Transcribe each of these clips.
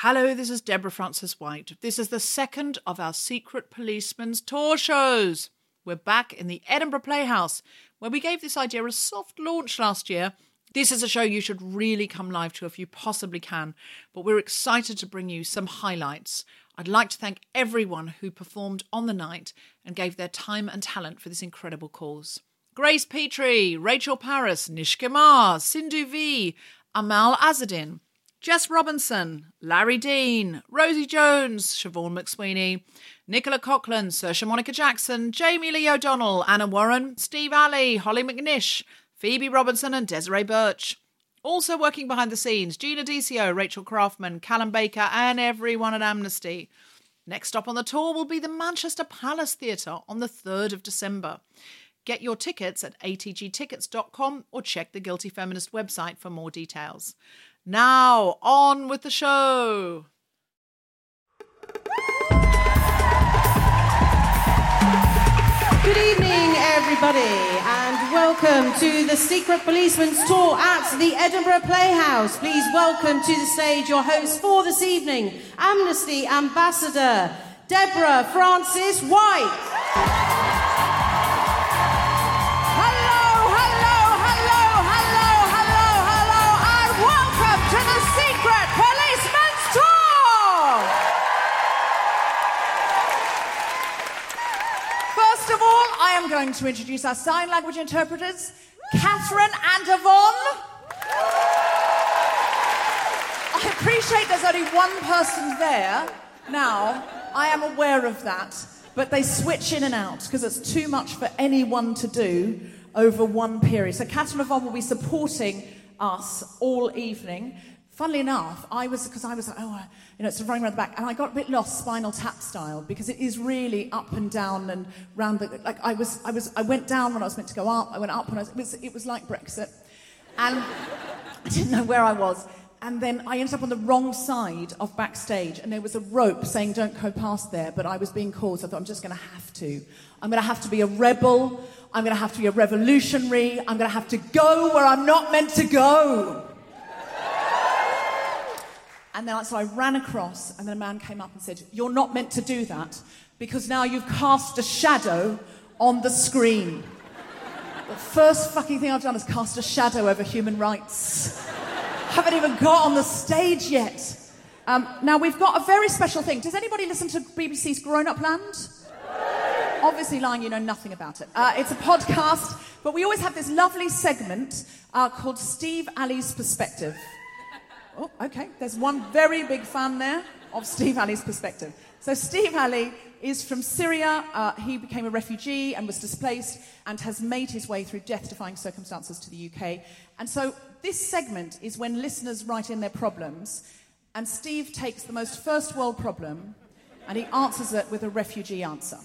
Hello, this is Deborah Frances-White. This is the second of our Secret Policeman's tour shows. We're back in the Edinburgh Playhouse, where we gave this idea a soft launch last year. This is a show you should really come live to if you possibly can, but we're excited to bring you some highlights. I'd like to thank everyone who performed on the night and gave their time and talent for this incredible cause. Grace Petrie, Rachel Parris, Nish Kumar, Sindhu Vee, Amal Azzudin, Jess Robinson, Larry Dean, Rosie Jones, Siobhan McSweeney, Nicola Coughlan, Saoirse Monica Jackson, Jamie Lee O'Donnell, Anna Warren, Steve Ali, Hollie McNish, Phoebe Robinson, and Desiree Burch. Also working behind the scenes, Gina Dicio, Rachel Craftman, Callum Baker, and everyone at Amnesty. Next stop on the tour will be the Manchester Palace Theatre on the 3rd of December. Get your tickets at atgtickets.com or check the Guilty Feminist website for more details. Now, on with the show. Good evening, everybody, and welcome to the Secret Policeman's Tour at the Edinburgh Playhouse. Please welcome to the stage your host for this evening, Amnesty Ambassador Deborah Frances-White. Of all, I am going to introduce our sign language interpreters, Catherine and Yvonne. I appreciate there's only one person there now. I am aware of that. But they switch in and out because it's too much for anyone to do over one period. So Catherine and Yvonne will be supporting us all evening. Funnily enough, I was because I was like, oh, you know, it's running around the back, and I got a bit lost Spinal Tap style because it is really up and down and round the like. I was, I was, I went down when I was meant to go up. I went up when I was. It was, it was like Brexit, and I didn't know where I was. And then I ended up on the wrong side of backstage, and there was a rope saying "Don't go past there," but I was being called, so I thought I'm just going to have to. I'm going to have to be a rebel. I'm going to have to be a revolutionary. I'm going to have to go where I'm not meant to go. And then so I ran across, and then a man came up and said, You're not meant to do that because now you've cast a shadow on the screen. The first fucking thing I've done is cast a shadow over human rights. Haven't even got on the stage yet. Um, now, we've got a very special thing. Does anybody listen to BBC's Grown Up Land? Obviously, lying, you know nothing about it. Uh, it's a podcast, but we always have this lovely segment uh, called Steve Ali's Perspective. Oh, okay. There's one very big fan there of Steve Ali's perspective. So, Steve Ali is from Syria. Uh, he became a refugee and was displaced and has made his way through death defying circumstances to the UK. And so, this segment is when listeners write in their problems, and Steve takes the most first world problem and he answers it with a refugee answer.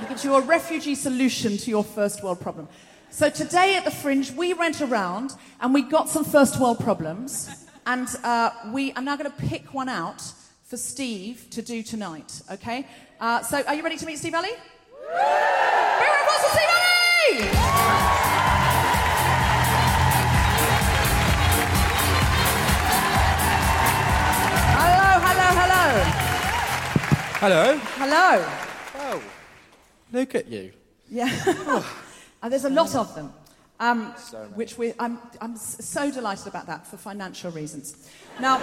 He gives you a refugee solution to your first world problem. So, today at the Fringe, we went around and we got some first world problems And uh, we are now going to pick one out for Steve to do tonight, okay? Uh, so, are you ready to meet Steve Ali? Big round of Steve Ali! Hello, hello, hello. Hello. Hello. Oh, look at you. Yeah. and there's a lot of them. Um, which we, I'm, I'm so delighted about that for financial reasons. Now,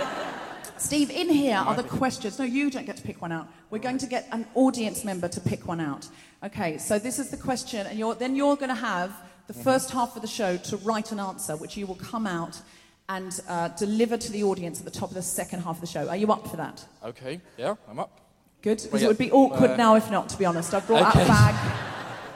Steve, in here are the questions. No, you don't get to pick one out. We're going to get an audience member to pick one out. Okay, so this is the question, and you're, then you're going to have the first half of the show to write an answer, which you will come out and uh, deliver to the audience at the top of the second half of the show. Are you up for that? Okay, yeah, I'm up. Good? Because Well, it would be awkward Uh, now if not, to be honest. I've brought out Okay. a bag.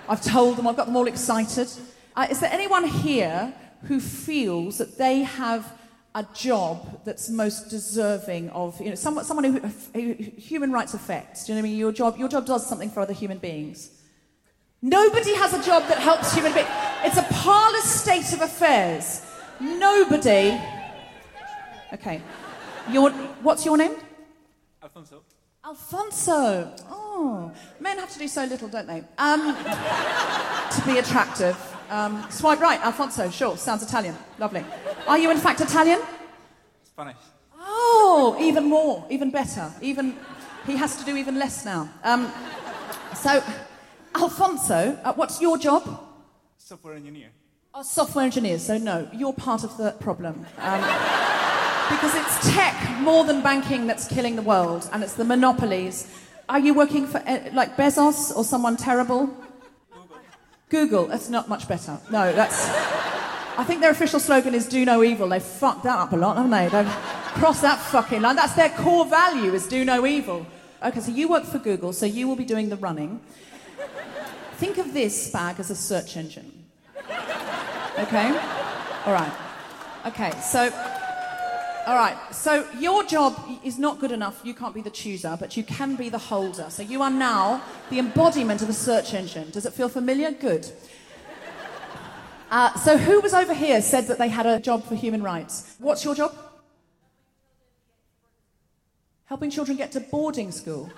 I've told them, I've got them all excited. Uh, is there anyone here who feels that they have a job that's most deserving of, you know, someone, someone who, who human rights affects? Do you know what I mean? Your job, your job does something for other human beings. Nobody has a job that helps human beings. It's a parlous state of affairs. Nobody. Okay. Your, what's your name? Alfonso. Alfonso. Oh, men have to do so little, don't they? Um, to be attractive. Um, swipe right, Alfonso. Sure, sounds Italian. Lovely. Are you in fact Italian? Spanish. Oh, even more, even better. Even he has to do even less now. Um, so, Alfonso, uh, what's your job? Software engineer. A software engineer. So no, you're part of the problem. Um, because it's tech more than banking that's killing the world, and it's the monopolies. Are you working for uh, like Bezos or someone terrible? Google. That's not much better. No, that's. I think their official slogan is "Do no evil." They fucked that up a lot, haven't they? They've crossed that fucking line. That's their core value: is "Do no evil." Okay, so you work for Google, so you will be doing the running. Think of this bag as a search engine. Okay? All right. Okay, so. All right, so your job is not good enough. You can't be the chooser, but you can be the holder. So you are now the embodiment of a search engine. Does it feel familiar? Good. Uh, so who was over here said that they had a job for human rights? What's your job? Helping children get to boarding school.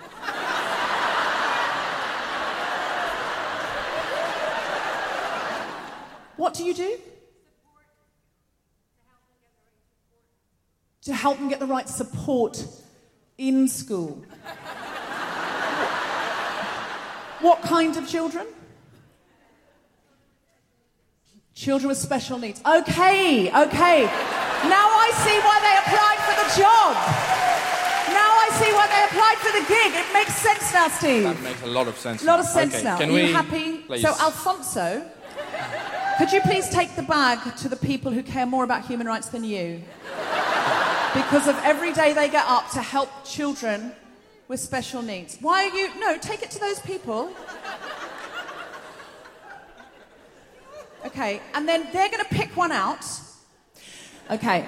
What do you do? To help them get the right support in school. what kind of children? Children with special needs. Okay, okay. Now I see why they applied for the job. Now I see why they applied for the gig. It makes sense now, Steve. That makes a lot of sense. A lot of sense okay. now. Can Are we, you happy? Please. So, Alfonso, could you please take the bag to the people who care more about human rights than you? Because of every day they get up to help children with special needs. Why are you. No, take it to those people. Okay, and then they're going to pick one out. Okay,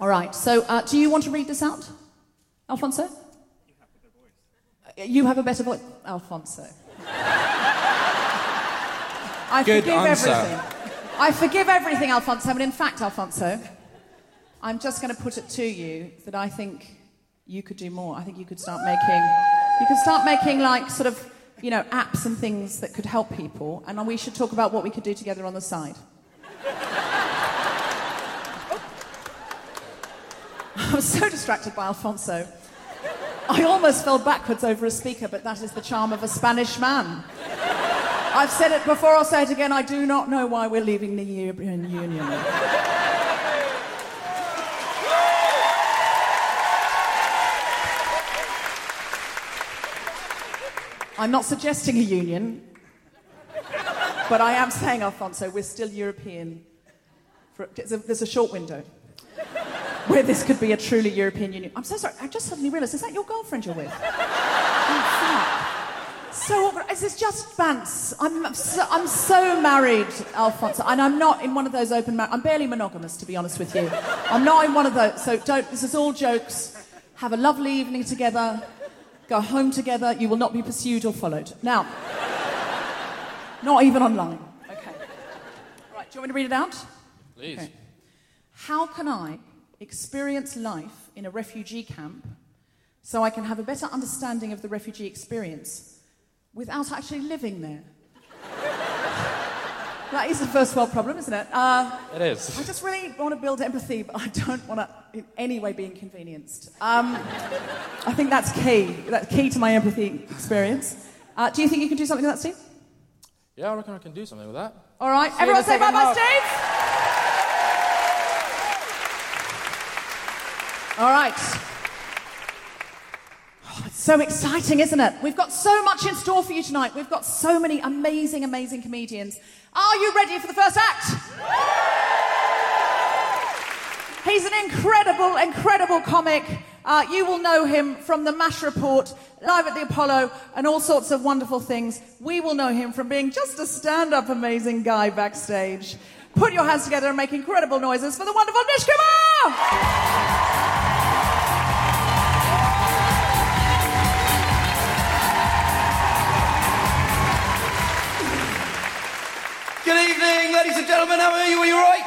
all right. So, uh, do you want to read this out, Alfonso? You have a better voice, you have a better voice Alfonso. I Good forgive answer. everything. I forgive everything, Alfonso. And in fact, Alfonso, I'm just going to put it to you that I think you could do more. I think you could start making, you could start making like sort of, you know, apps and things that could help people. And we should talk about what we could do together on the side. I was so distracted by Alfonso. I almost fell backwards over a speaker, but that is the charm of a Spanish man. I've said it before, I'll say it again. I do not know why we're leaving the European Union. I'm not suggesting a union, but I am saying, Alfonso, we're still European. For, there's, a, there's a short window where this could be a truly European Union. I'm so sorry, I just suddenly realised, is that your girlfriend you're with? Oh. So awkward. This just Vance. I'm so, I'm so married, Alfonso, and I'm not in one of those open. Mar- I'm barely monogamous, to be honest with you. I'm not in one of those. So don't. This is all jokes. Have a lovely evening together. Go home together. You will not be pursued or followed. Now, not even online. Okay. Right. Do you want me to read it out? Please. Okay. How can I experience life in a refugee camp so I can have a better understanding of the refugee experience without actually living there. That is a first world problem, isn't it? Uh, It is. I just really want to build empathy, but I don't want to in any way be inconvenienced. Um, I think that's key. That's key to my empathy experience. Uh, do you think you can do something with that, Steve? Yeah, I reckon I can do something with that. All right, See everyone say bye bye, second Steve. All right. So exciting, isn't it? We've got so much in store for you tonight. We've got so many amazing, amazing comedians. Are you ready for the first act? He's an incredible, incredible comic. Uh, you will know him from the MASH report, live at the Apollo, and all sorts of wonderful things. We will know him from being just a stand up amazing guy backstage. Put your hands together and make incredible noises for the wonderful Nish Kumar! Good evening, ladies and gentlemen. How are you? Are you right?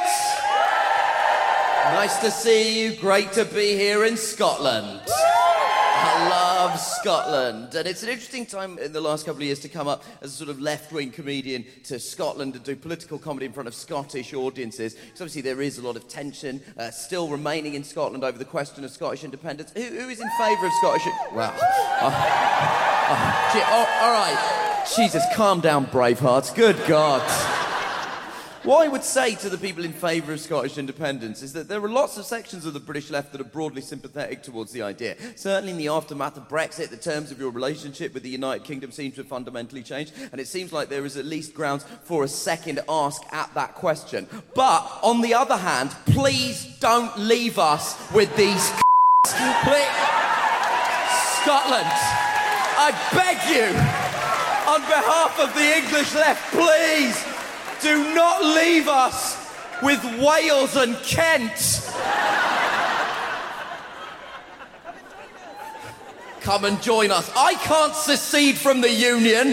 Nice to see you. Great to be here in Scotland. I love Scotland. And it's an interesting time in the last couple of years to come up as a sort of left wing comedian to Scotland and do political comedy in front of Scottish audiences. Because obviously there is a lot of tension uh, still remaining in Scotland over the question of Scottish independence. Who, who is in favour of Scottish? Wow. Oh, oh, gee, oh, all right. Jesus, calm down, Bravehearts. Good God. What I would say to the people in favour of Scottish independence is that there are lots of sections of the British left that are broadly sympathetic towards the idea. Certainly in the aftermath of Brexit, the terms of your relationship with the United Kingdom seem to have fundamentally changed, and it seems like there is at least grounds for a second ask at that question. But on the other hand, please don't leave us with these. Scotland, I beg you, on behalf of the English left, please do not leave us with Wales and Kent. Come and join us. I can't secede from the Union.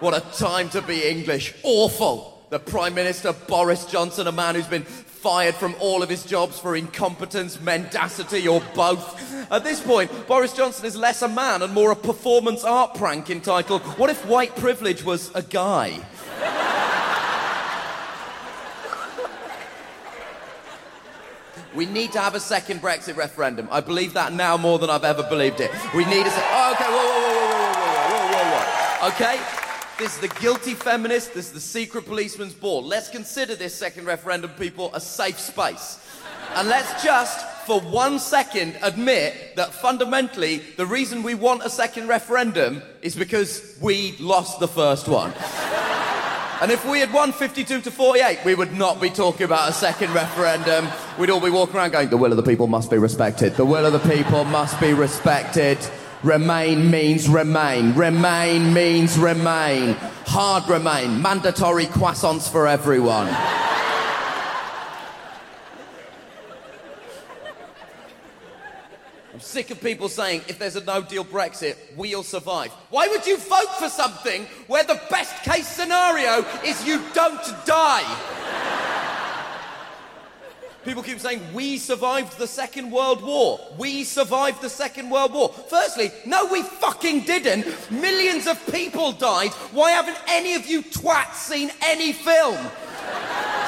What a time to be English. Awful. The Prime Minister Boris Johnson, a man who's been fired from all of his jobs for incompetence, mendacity, or both. At this point, Boris Johnson is less a man and more a performance art prank entitled What If White Privilege Was a Guy? We need to have a second Brexit referendum. I believe that now more than I've ever believed it. We need a. Se- oh, okay, whoa, whoa, whoa, whoa, whoa, whoa, whoa, whoa, whoa. Okay, this is the guilty feminist. This is the secret policeman's ball. Let's consider this second referendum, people, a safe space, and let's just. For one second, admit that fundamentally the reason we want a second referendum is because we lost the first one. And if we had won 52 to 48, we would not be talking about a second referendum. We'd all be walking around going, the will of the people must be respected. The will of the people must be respected. Remain means remain. Remain means remain. Hard remain. Mandatory croissants for everyone. I'm sick of people saying if there's a no deal Brexit, we'll survive. Why would you vote for something where the best case scenario is you don't die? People keep saying, we survived the Second World War. We survived the Second World War. Firstly, no, we fucking didn't. Millions of people died. Why haven't any of you twats seen any film?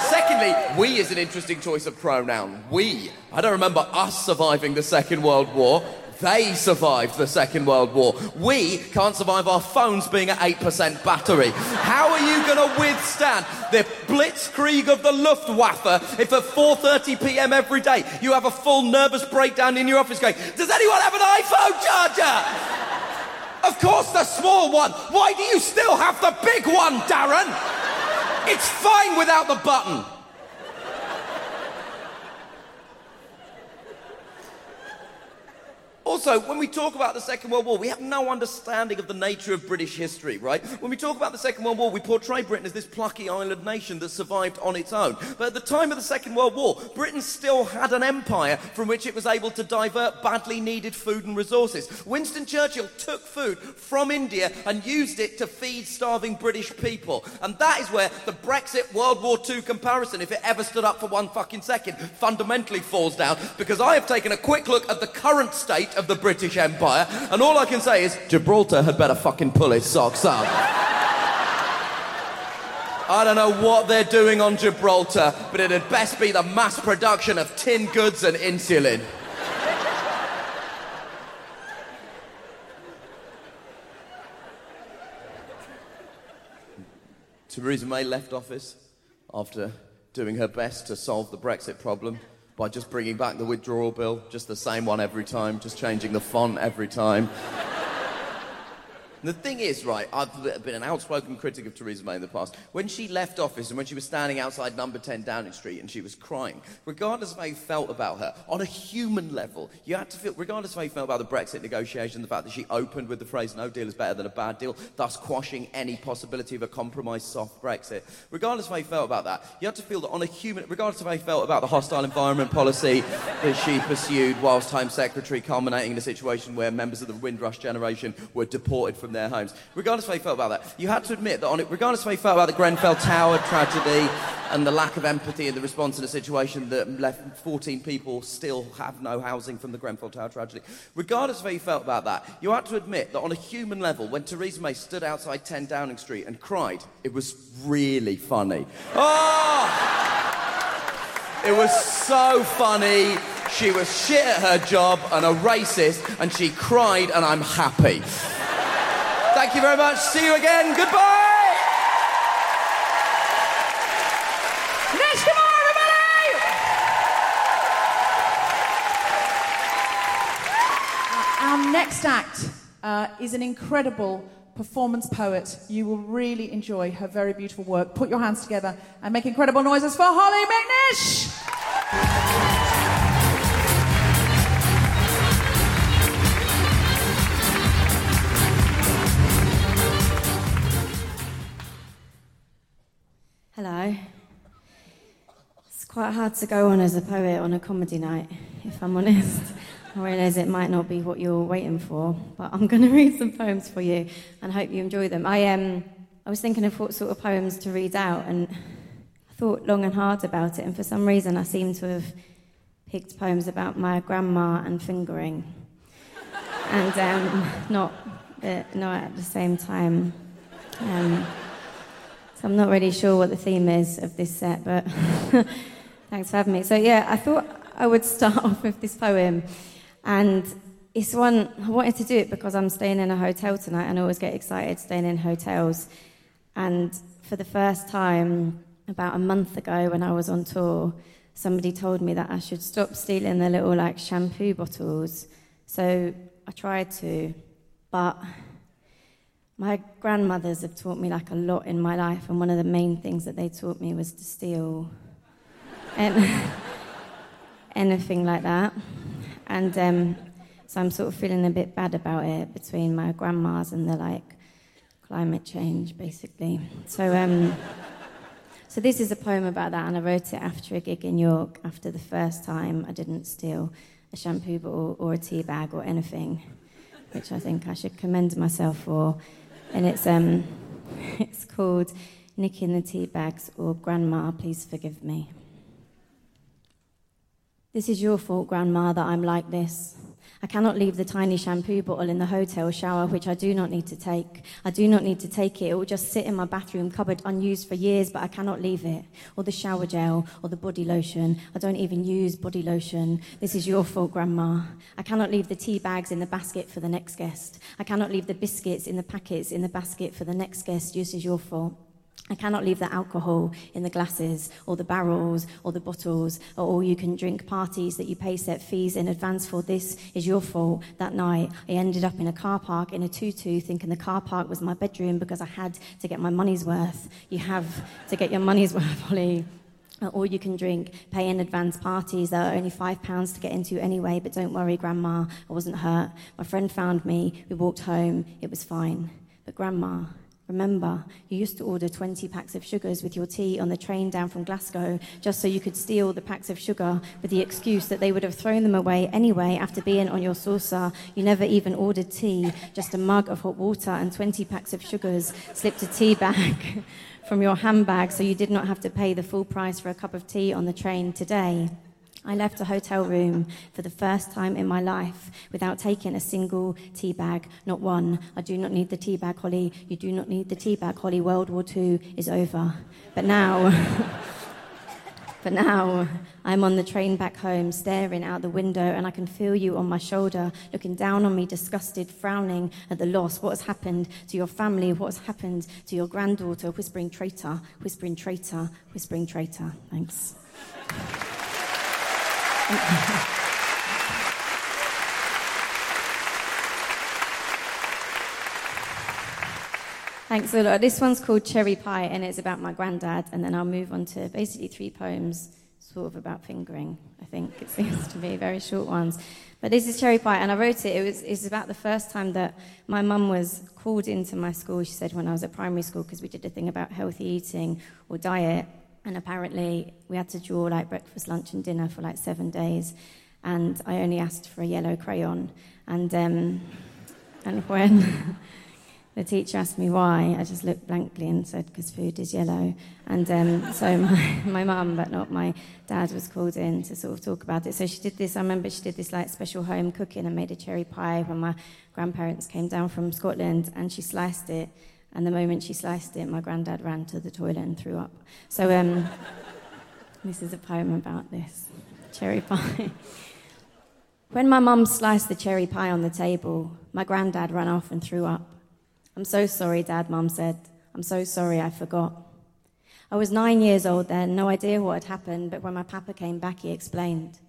Secondly, we is an interesting choice of pronoun. We. I don't remember us surviving the Second World War. They survived the Second World War. We can't survive our phones being at 8% battery. How are you going to withstand the blitzkrieg of the Luftwaffe if at 4:30 p.m. every day you have a full nervous breakdown in your office going, "Does anyone have an iPhone charger?" Of course, the small one. Why do you still have the big one, Darren? It's fine without the button. Also, when we talk about the Second World War, we have no understanding of the nature of British history, right? When we talk about the Second World War, we portray Britain as this plucky island nation that survived on its own. But at the time of the Second World War, Britain still had an empire from which it was able to divert badly needed food and resources. Winston Churchill took food from India and used it to feed starving British people. And that is where the Brexit World War II comparison, if it ever stood up for one fucking second, fundamentally falls down because I have taken a quick look at the current state of the British Empire, and all I can say is Gibraltar had better fucking pull its socks up. I don't know what they're doing on Gibraltar, but it had best be the mass production of tin goods and insulin. Theresa May left office after doing her best to solve the Brexit problem by just bringing back the withdrawal bill, just the same one every time, just changing the font every time. The thing is, right, I've been an outspoken critic of Theresa May in the past. When she left office and when she was standing outside number 10 Downing Street and she was crying, regardless of how you felt about her, on a human level, you had to feel, regardless of how you felt about the Brexit negotiation, the fact that she opened with the phrase, no deal is better than a bad deal, thus quashing any possibility of a compromise soft Brexit, regardless of how you felt about that, you had to feel that on a human, regardless of how you felt about the hostile environment policy that she pursued whilst Home Secretary, culminating in a situation where members of the Windrush generation were deported from their homes. Regardless of how you felt about that, you had to admit that on it, regardless of how you felt about the Grenfell Tower tragedy and the lack of empathy in the response in a situation that left 14 people still have no housing from the Grenfell Tower tragedy, regardless of how you felt about that, you had to admit that on a human level, when Theresa May stood outside 10 Downing Street and cried, it was really funny. Oh! It was so funny. She was shit at her job and a racist, and she cried, and I'm happy. Thank you very much. See you again. Goodbye. Everybody! Our next act uh, is an incredible performance poet. You will really enjoy her very beautiful work. Put your hands together and make incredible noises for Hollie McNish! Hello. It's quite hard to go on as a poet on a comedy night, if I'm honest. I realise it might not be what you're waiting for, but I'm going to read some poems for you and hope you enjoy them. I, um, I was thinking of what sort of poems to read out, and I thought long and hard about it, and for some reason I seem to have picked poems about my grandma and fingering, and um, not, uh, not at the same time. Um, so I'm not really sure what the theme is of this set, but thanks for having me. So yeah, I thought I would start off with this poem, and it's one I wanted to do it because I'm staying in a hotel tonight, and I always get excited staying in hotels. And for the first time, about a month ago, when I was on tour, somebody told me that I should stop stealing the little like shampoo bottles. So I tried to, but my grandmothers have taught me like a lot in my life, and one of the main things that they taught me was to steal and anything like that. And um, so I'm sort of feeling a bit bad about it between my grandmas and the like climate change, basically. So, um, so this is a poem about that, and I wrote it after a gig in York. After the first time, I didn't steal a shampoo bottle or a tea bag or anything, which I think I should commend myself for. And it's um, it's called "Nicking the Tea Bags" or "Grandma, Please Forgive Me." This is your fault, Grandma, that I'm like this. I cannot leave the tiny shampoo bottle in the hotel shower, which I do not need to take. I do not need to take it. It will just sit in my bathroom cupboard unused for years, but I cannot leave it. Or the shower gel, or the body lotion. I don't even use body lotion. This is your fault, Grandma. I cannot leave the tea bags in the basket for the next guest. I cannot leave the biscuits in the packets in the basket for the next guest. This is your fault. I cannot leave the alcohol in the glasses or the barrels or the bottles or all you can drink parties that you pay set fees in advance for. This is your fault. That night, I ended up in a car park in a tutu thinking the car park was my bedroom because I had to get my money's worth. You have to get your money's worth, at all you can drink, pay in advance parties that are only five pounds to get into anyway, but don't worry, Grandma, I wasn't hurt. My friend found me, we walked home, it was fine. But Grandma, remember, you used to order 20 packs of sugars with your tea on the train down from Glasgow just so you could steal the packs of sugar with the excuse that they would have thrown them away anyway after being on your saucer. You never even ordered tea, just a mug of hot water and 20 packs of sugars, slipped a tea bag. from your handbag so you did not have to pay the full price for a cup of tea on the train today. I left a hotel room for the first time in my life without taking a single tea bag, not one. I do not need the tea bag, Hollie. You do not need the tea bag, Hollie. World War II is over. But now, but now I'm on the train back home, staring out the window, and I can feel you on my shoulder, looking down on me, disgusted, frowning at the loss. What has happened to your family? What has happened to your granddaughter? Whispering traitor, whispering traitor, whispering traitor. Thanks. Thanks a lot. This one's called Cherry Pie, and it's about my granddad, and then I'll move on to basically three poems, sort of about fingering. I think it seems to be very short ones. But this is Cherry Pie, and I wrote it. It was it's about the first time that my mum was called into my school. She said when I was at primary school because we did a thing about healthy eating or diet, and apparently we had to draw like breakfast, lunch, and dinner for like seven days and I only asked for a yellow crayon. And, um, and when the teacher asked me why, I just looked blankly and said, because food is yellow. And um, so my, my mum, but not my dad, was called in to sort of talk about it. So she did this, I remember she did this like special home cooking and made a cherry pie when my grandparents came down from Scotland and she sliced it. And the moment she sliced it, my granddad ran to the toilet and threw up. So um, this is a poem about this cherry pie. When my mum sliced the cherry pie on the table, my granddad ran off and threw up. I'm so sorry, Dad, Mum said. I'm so sorry, I forgot. I was nine years old then, no idea what had happened, but when my papa came back, he explained.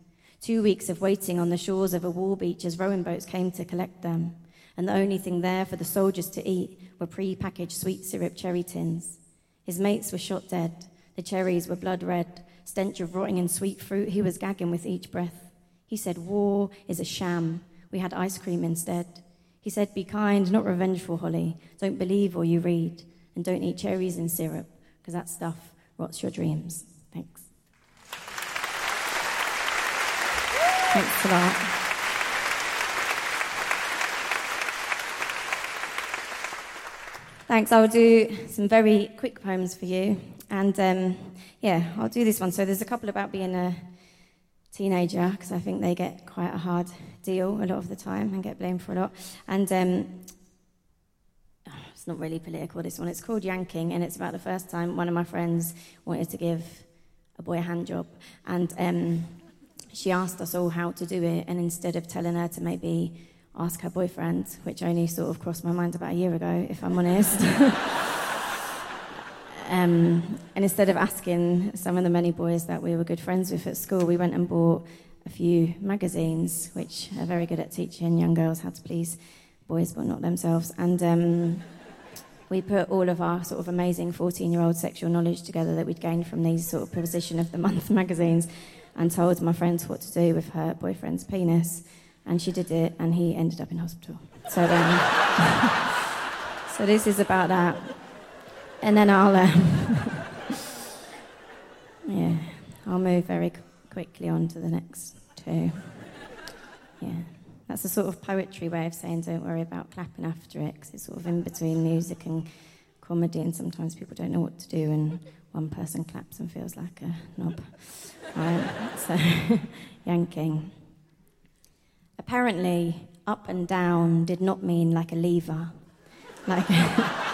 Two weeks of waiting on the shores of a wall beach as rowing boats came to collect them, and the only thing there for the soldiers to eat were pre packaged sweet syrup cherry tins. His mates were shot dead. The cherries were blood red, stench of rotting and sweet fruit. He was gagging with each breath. He said, War is a sham. We had ice cream instead. He said, Be kind, not revengeful, Hollie. Don't believe all you read. And don't eat cherries in syrup, because that stuff rots your dreams. Thanks. Thanks a lot. Thanks. I'll do some very quick poems for you. And um, yeah, I'll do this one. So there's a couple about being a teenager because I think they get quite a hard deal a lot of the time and get blamed for a lot. And um, it's not really political, this one. It's called Yanking, and it's about the first time one of my friends wanted to give a boy a hand job. And um, she asked us all how to do it, and instead of telling her to maybe ask her boyfriend, which only sort of crossed my mind about a year ago, if I'm honest. Um, and instead of asking some of the many boys that we were good friends with at school, we went and bought a few magazines, which are very good at teaching young girls how to please boys but not themselves. And um, we put all of our sort of amazing 14 year old sexual knowledge together that we'd gained from these sort of position of the month magazines and told my friends what to do with her boyfriend's penis. And she did it, and he ended up in hospital. So, um, so this is about that and then I'll, um, yeah, I'll move very quickly on to the next two. Yeah, that's a sort of poetry way of saying don't worry about clapping after it, because it's sort of in between music and comedy, and sometimes people don't know what to do, and one person claps and feels like a knob. So, yanking. Apparently, up and down did not mean like a lever. Like.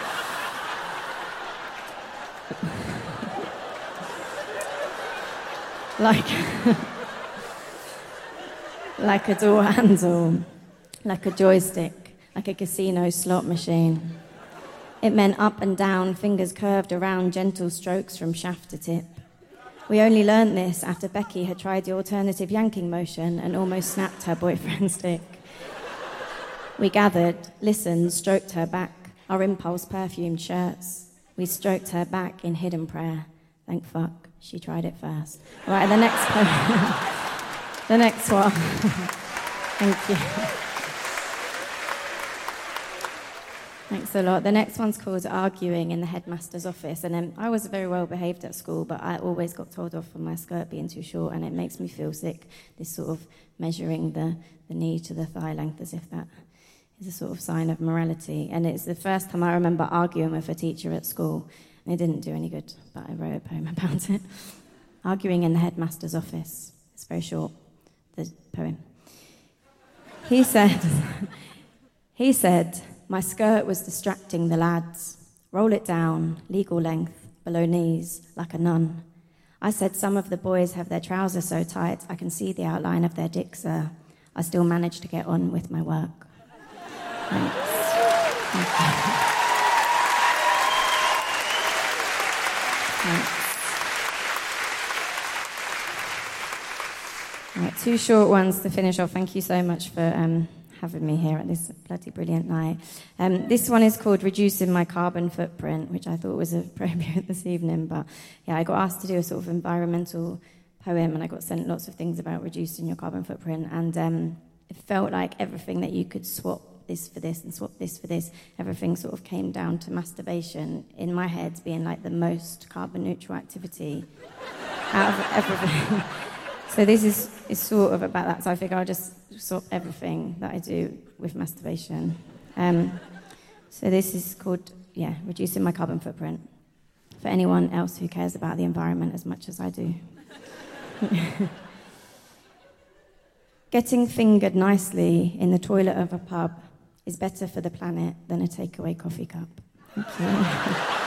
like, like a door handle, like a joystick, like a casino slot machine. It meant up and down, fingers curved around, gentle strokes from shaft to tip. We only learned this after Becky had tried the alternative yanking motion and almost snapped her boyfriend's dick. We gathered, listened, stroked her back, our impulse perfumed shirts. We stroked her back in hidden prayer Thank fuck. She tried it first. Right, the next poem. the next one. Thank you. Thanks a lot. The next one's called Arguing in the Headmaster's Office. And um, I was very well behaved at school, but I always got told off for my skirt being too short, and it makes me feel sick, this sort of measuring the, the knee to the thigh length as if that is a sort of sign of morality. And it's the first time I remember arguing with a teacher at school. And it didn't do any good, but I wrote a poem about it. Arguing in the headmaster's office. It's very short, the poem. He said, he said, my skirt was distracting the lads. Roll it down, legal length, below knees, like a nun. I said some of the boys have their trousers so tight I can see the outline of their dick, sir. I still managed to get on with my work. Thanks. Thank. Right, two short ones to finish off. Thank you so much for um, having me here at this bloody brilliant night. Um, this one is called Reducing My Carbon Footprint, which I thought was appropriate this evening. But yeah, I got asked to do a sort of environmental poem, and I got sent lots of things about reducing your carbon footprint. And um, it felt like everything that you could swap this for this and swap this for this, everything sort of came down to masturbation in my head being like the most carbon neutral activity out of everything. so this is, is sort of about that. So I figure I'll just swap everything that I do with masturbation. Um, so this is called, yeah, reducing my carbon footprint for anyone else who cares about the environment as much as I do. Getting fingered nicely in the toilet of a pub is better for the planet than a takeaway coffee cup. Thank you.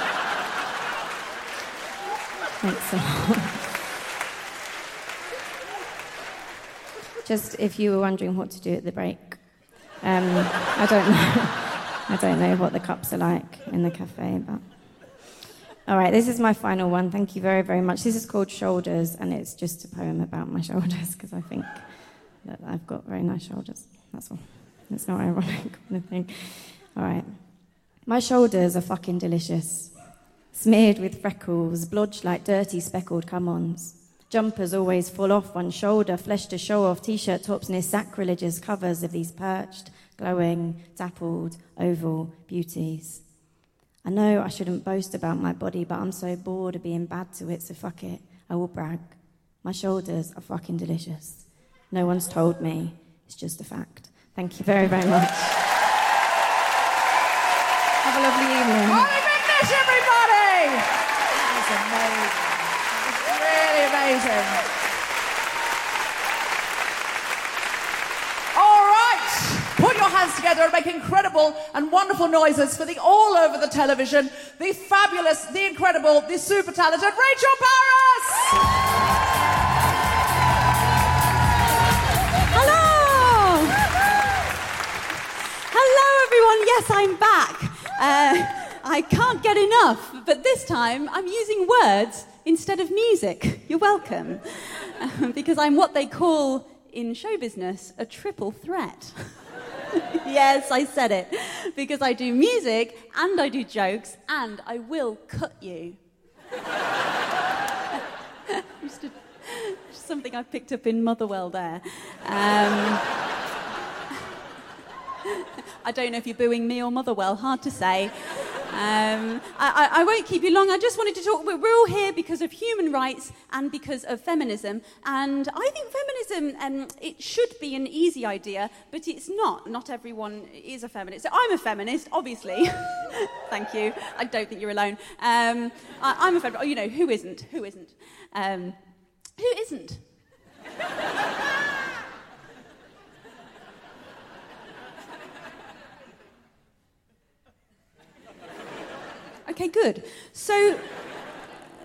Thanks a lot. Just if you were wondering what to do at the break, um, I don't know. I don't know what the cups are like in the cafe, but. All right, this is my final one. Thank you very, very much. This is called Shoulders, and it's just a poem about my shoulders because I think that I've got very nice shoulders. That's all. It's not ironic or anything. All right. My shoulders are fucking delicious. Smeared with freckles, blodged like dirty speckled come ons. Jumpers always fall off one shoulder, flesh to show off, t shirt tops near sacrilegious covers of these perched, glowing, dappled, oval beauties. I know I shouldn't boast about my body, but I'm so bored of being bad to it, so fuck it. I will brag. My shoulders are fucking delicious. No one's told me, it's just a fact. Thank you very, very much. Have a lovely evening. Hollie Goodness, everybody! That was amazing. That was really amazing. All right. Put your hands together and make incredible and wonderful noises for the all over the television, the fabulous, the incredible, the super talented Rachel Parris! Hello! Hello, everyone. Yes, I'm back. Uh, I can't get enough, but this time I'm using words instead of music. You're welcome. because I'm what they call in show business a triple threat. yes, I said it. Because I do music and I do jokes and I will cut you. just, a, just something I picked up in Motherwell there. Um, I don't know if you're booing me or Motherwell, hard to say. Um, I, I, won't keep you long. I just wanted to talk. We're all here because of human rights and because of feminism. And I think feminism, um, it should be an easy idea, but it's not. Not everyone is a feminist. So I'm a feminist, obviously. Thank you. I don't think you're alone. Um, I, am a feminist. Oh, you know, who isn't? Who isn't? Um, who isn't? Okay, good. So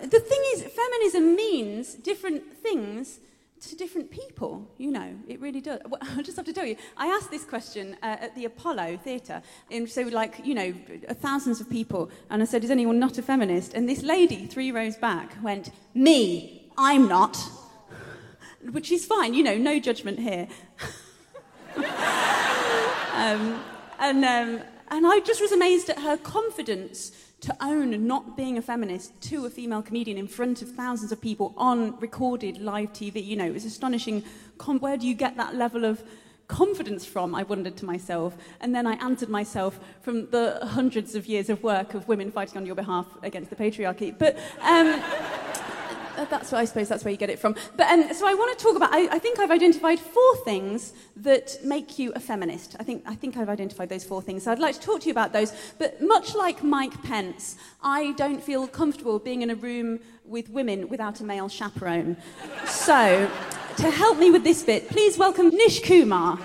the thing is, feminism means different things to different people. You know, it really does. Well, I just have to tell you, I asked this question uh, at the Apollo Theatre, and so like you know, thousands of people, and I said, "Is anyone not a feminist?" And this lady, three rows back, went, "Me, I'm not," which is fine. You know, no judgment here. um, and um, And I just was amazed at her confidence to own not being a feminist to a female comedian in front of thousands of people on recorded live TV. You know, it was astonishing. Com- where do you get that level of confidence from? I wondered to myself. And then I answered myself from the hundreds of years of work of women fighting on your behalf against the patriarchy. But. Um, that's what I suppose that's where you get it from. But um, so I want to talk about. I, I think I've identified four things that make you a feminist. I think I think I've identified those four things. So I'd like to talk to you about those. But much like Mike Pence, I don't feel comfortable being in a room with women without a male chaperone. So to help me with this bit, please welcome Nish Kumar.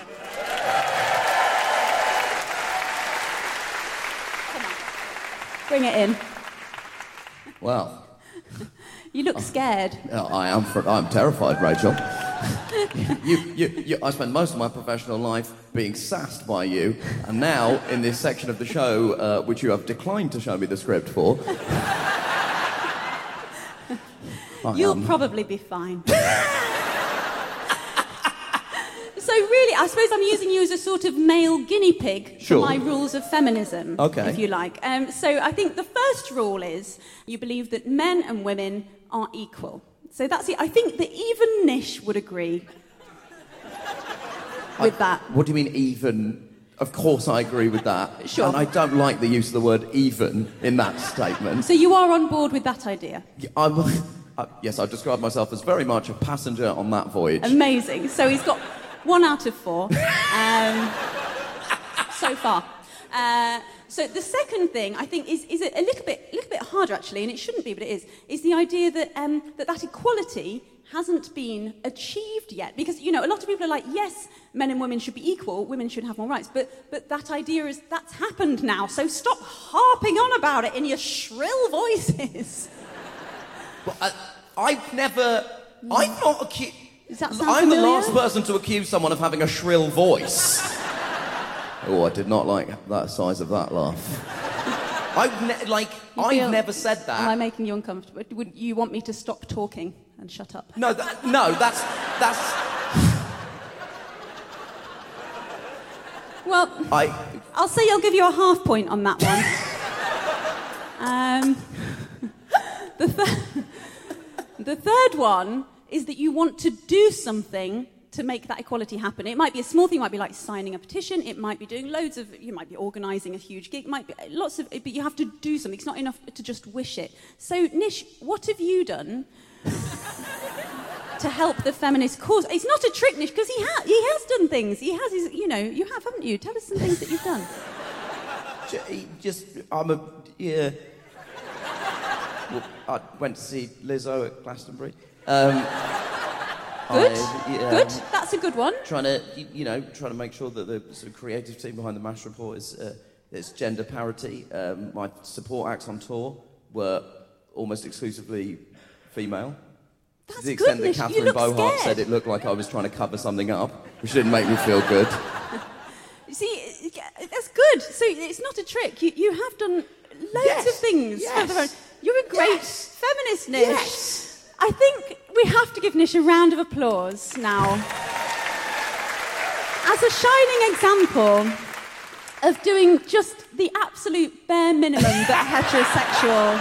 Come on. Bring it in. Well, You look scared. uh, I am. fr- I'm terrified, Rachel. you, you, you, I spent most of my professional life being sassed by you, and now in this section of the show, uh, which you have declined to show me the script for, You'll am. probably be fine. so, really, I suppose I'm using you as a sort of male guinea pig Sure. for my rules of feminism, Okay. if you like. Um, so, I think the first rule is you believe that men and women are equal. So, that's it. I think that even Nish would agree with that. What do you mean even? Of course, I agree with that. Sure. And I don't like the use of the word even in that statement. So, you are on board with that idea. Yeah, I'm, uh, yes, I describe myself as very much a passenger on that voyage. Amazing. So he's got one out of four um, so far. Uh, so the second thing I think is, is a little bit, little bit harder actually, and it shouldn't be, but it is, is the idea that, um, that that equality hasn't been achieved yet. Because, you know, a lot of people are like, yes, men and women should be equal, women should have more rights, but, but that idea is, that's happened now, so stop harping on about it in your shrill voices. Well, I, I've never. I'm not accused. Does that sound I'm the last person to accuse someone of having a shrill voice. Oh, I did not like that size of that laugh. I've ne- like I've never said that. Am I making you uncomfortable? Would you want me to stop talking and shut up? No, that, no, that's that's. Well, I. I'll say I'll give you a half point on that one. um, the, th- the third one is that you want to do something to make that equality happen. It might be a small thing, it might be like signing a petition, it might be doing loads of, you might be organising a huge gig, might be lots of, but you have to do something. It's not enough to just wish it. So, Nish, what have you done to help the feminist cause? It's not a trick, Nish, because he, ha- he has done things. He has his, you know, you have, haven't you? Tell us some things that you've done. Just, I'm a. Yeah. Well, I went to see Lizzo at Glastonbury. Um, Good. I- yeah, Good. That's a good one. Trying to, you know, trying to make sure that the sort of creative team behind the MASH report is, uh, is gender parity. Um, my support acts on tour were almost exclusively female. That's to the extent goodness, that Catherine Bohart said it looked like I was trying to cover something up, which didn't make me feel good. You See, that's good. So it's not a trick. You, you have done loads Yes, of things. yes, You're a great yes, feminist, Nish. yes. I think we have to give Nish a round of applause now. As a shining example of doing just the absolute bare minimum that a heterosexual,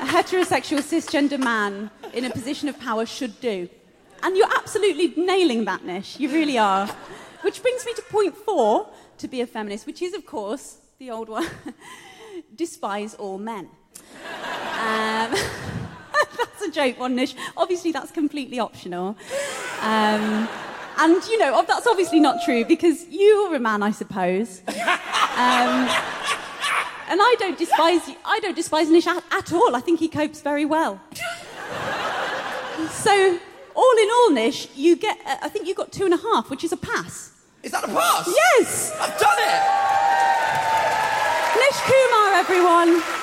a heterosexual cisgender man in a position of power should do. And you're absolutely nailing that, Nish. You really are. Which brings me to point four to be a feminist, which is, of course, the old one despise all men. Um, that's a joke one, Nish. Obviously, that's completely optional. Um, and, you know, that's obviously not true because you're a man, I suppose. Um, and I don't despise you. I don't despise Nish at, at all. I think he copes very well. so, all in all, Nish, you get uh, I think you got two and a half, which is a pass. Is that a pass? Yes, I've done it! Nish Kumar, everyone.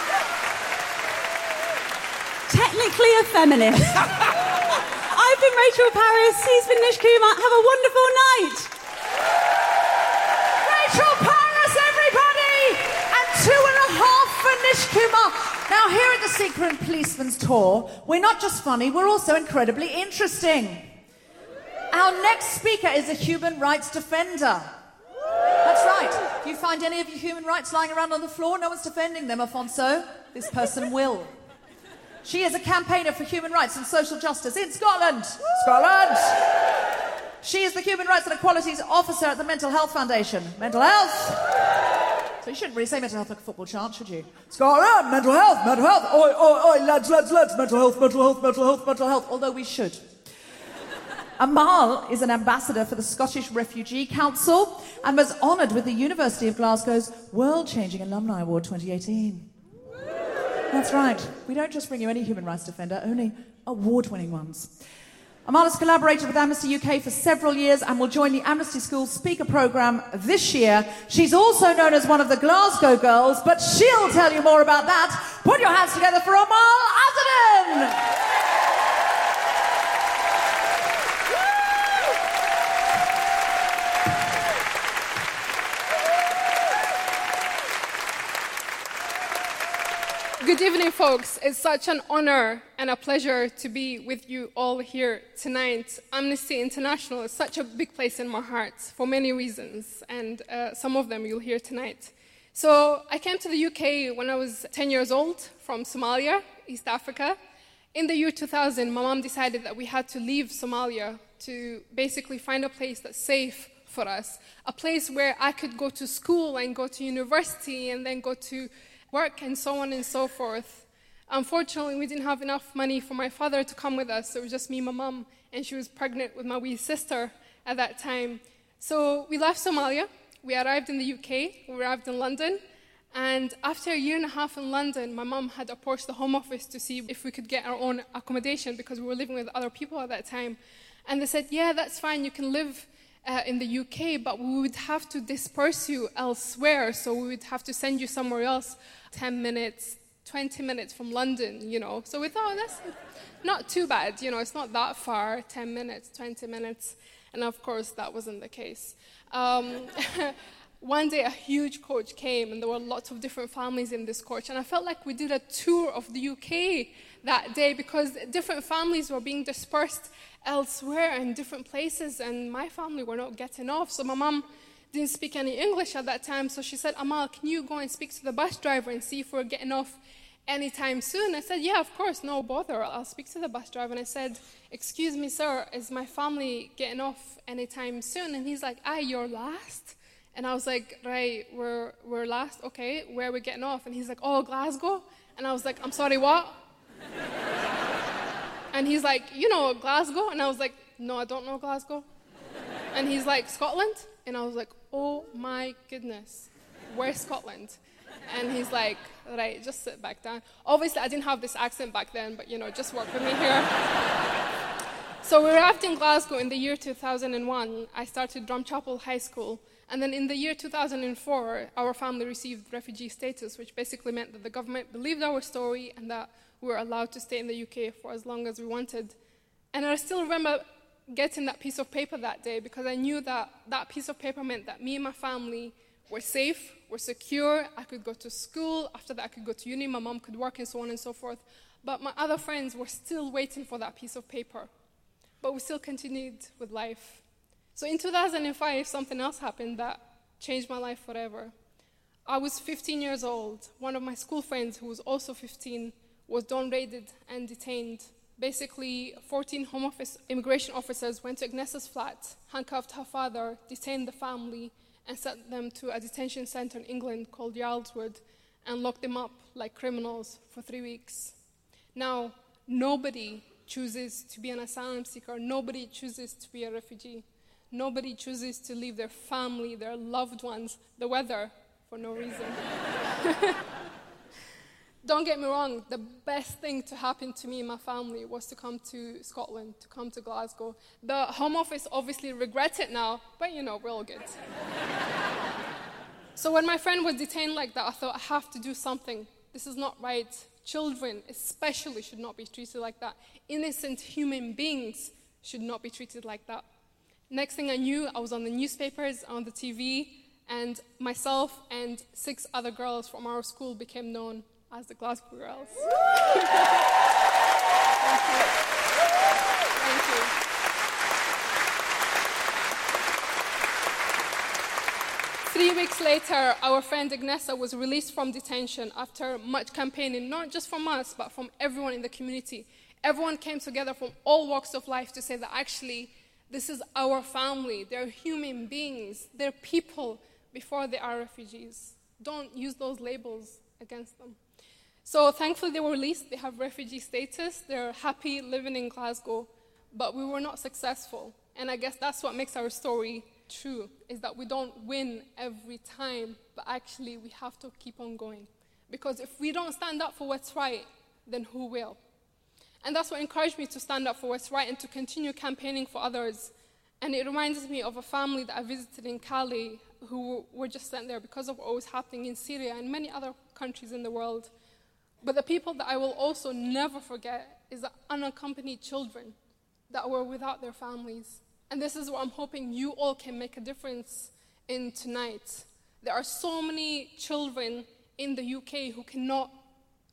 Technically a feminist. I've been Rachel Parris. He's been Nish Kumar. Have a wonderful night. Rachel Parris, everybody! And two and a half for Nish Kumar. Now, here at the Secret Policeman's Tour, we're not just funny, we're also incredibly interesting. Our next speaker is a human rights defender. That's right. If you find any of your human rights lying around on the floor, no one's defending them, Afonso. This person will. She is a campaigner for human rights and social justice in Scotland. Scotland! She is the Human Rights and Equalities Officer at the Mental Health Foundation. Mental health! So you shouldn't really say mental health like a football chant, should you? Scotland, mental health, mental health. Oi, oi, oi, lads, lads, lads. Mental health, mental health, mental health, mental health. Although we should. Amal is an ambassador for the Scottish Refugee Council and was honoured with the University of Glasgow's World Changing Alumni Award 2018. That's right. We don't just bring you any human rights defender, only award winning ones. Amal has collaborated with Amnesty UK for several years and will join the Amnesty School speaker programme this year. She's also known as one of the Glasgow girls, but she'll tell you more about that. Put your hands together for Amal Azzudin! Good evening, folks. It's such an honor and a pleasure to be with you all here tonight. Amnesty International is such a big place in my heart for many reasons, and uh, some of them you'll hear tonight. So, I came to the UK when I was 10 years old from Somalia, East Africa. In the year 2000, my mom decided that we had to leave Somalia to basically find a place that's safe for us, a place where I could go to school and go to university and then go to work and so on and so forth. Unfortunately, we didn't have enough money for my father to come with us. So it was just me, my mum, and she was pregnant with my wee sister at that time. So we left Somalia. We arrived in the UK. We arrived in London. And after a year and a half in London, my mum had approached the Home Office to see if we could get our own accommodation because we were living with other people at that time. And they said, Yeah, that's fine, you can live uh, in the UK, but we would have to disperse you elsewhere. So we would have to send you somewhere else 10 minutes, 20 minutes from London, you know. So we thought, that's not too bad, you know, it's not that far 10 minutes, 20 minutes. And of course, that wasn't the case. Um, one day, a huge coach came, and there were lots of different families in this coach. And I felt like we did a tour of the UK that day because different families were being dispersed elsewhere in different places, and my family were not getting off. So my mom didn't speak any English at that time, so she said, Amal, can you go and speak to the bus driver and see if we're getting off anytime soon? I said, Yeah, of course, no bother. I'll speak to the bus driver. And I said, Excuse me, sir, is my family getting off anytime soon? And he's like, Ah, you're last? And I was like, Right, we're, we're last. Okay, where are we getting off? And he's like, Oh, Glasgow? And I was like, I'm sorry, what? And he's like, You know Glasgow? And I was like, No, I don't know Glasgow. And he's like, Scotland? And I was like, Oh my goodness, where's Scotland? And he's like, Right, just sit back down. Obviously, I didn't have this accent back then, but you know, just work with me here. so we arrived in Glasgow in the year 2001. I started Drumchapel High School. And then in the year 2004, our family received refugee status, which basically meant that the government believed our story and that we were allowed to stay in the UK for as long as we wanted. And I still remember getting that piece of paper that day because I knew that that piece of paper meant that me and my family were safe, were secure. I could go to school. After that, I could go to uni. My mom could work and so on and so forth. But my other friends were still waiting for that piece of paper. But we still continued with life. So in 2005, something else happened that changed my life forever. I was 15 years old. One of my school friends, who was also 15, was down raided and detained. Basically, 14 Home Office immigration officers went to Agnesa's flat, handcuffed her father, detained the family, and sent them to a detention center in England called Yarl's Wood and locked them up like criminals for three weeks. Now, nobody chooses to be an asylum seeker, nobody chooses to be a refugee. Nobody chooses to leave their family, their loved ones, the weather for no reason. Don't get me wrong, the best thing to happen to me and my family was to come to Scotland, to come to Glasgow. The Home Office obviously regrets it now, but you know, we're all good. so when my friend was detained like that, I thought, I have to do something. This is not right. Children, especially, should not be treated like that. Innocent human beings should not be treated like that. Next thing I knew, I was on the newspapers, on the TV, and myself and six other girls from our school became known as the Glasgow Girls. Thank you. Thank you. Three weeks later, our friend Agnesa was released from detention after much campaigning, not just from us, but from everyone in the community. Everyone came together from all walks of life to say that actually, this is our family. They're human beings, they're people before they are refugees. Don't use those labels against them. So thankfully, they were released. They have refugee status. They're happy living in Glasgow. But we were not successful. And I guess that's what makes our story true, is that we don't win every time, but actually we have to keep on going. Because if we don't stand up for what's right, then who will? And that's what encouraged me to stand up for what's right and to continue campaigning for others. And it reminds me of a family that I visited in Calais who were just sent there because of what was happening in Syria and many other countries in the world. But the people that I will also never forget is the unaccompanied children that were without their families. And this is what I'm hoping you all can make a difference in tonight. There are so many children in the UK who cannot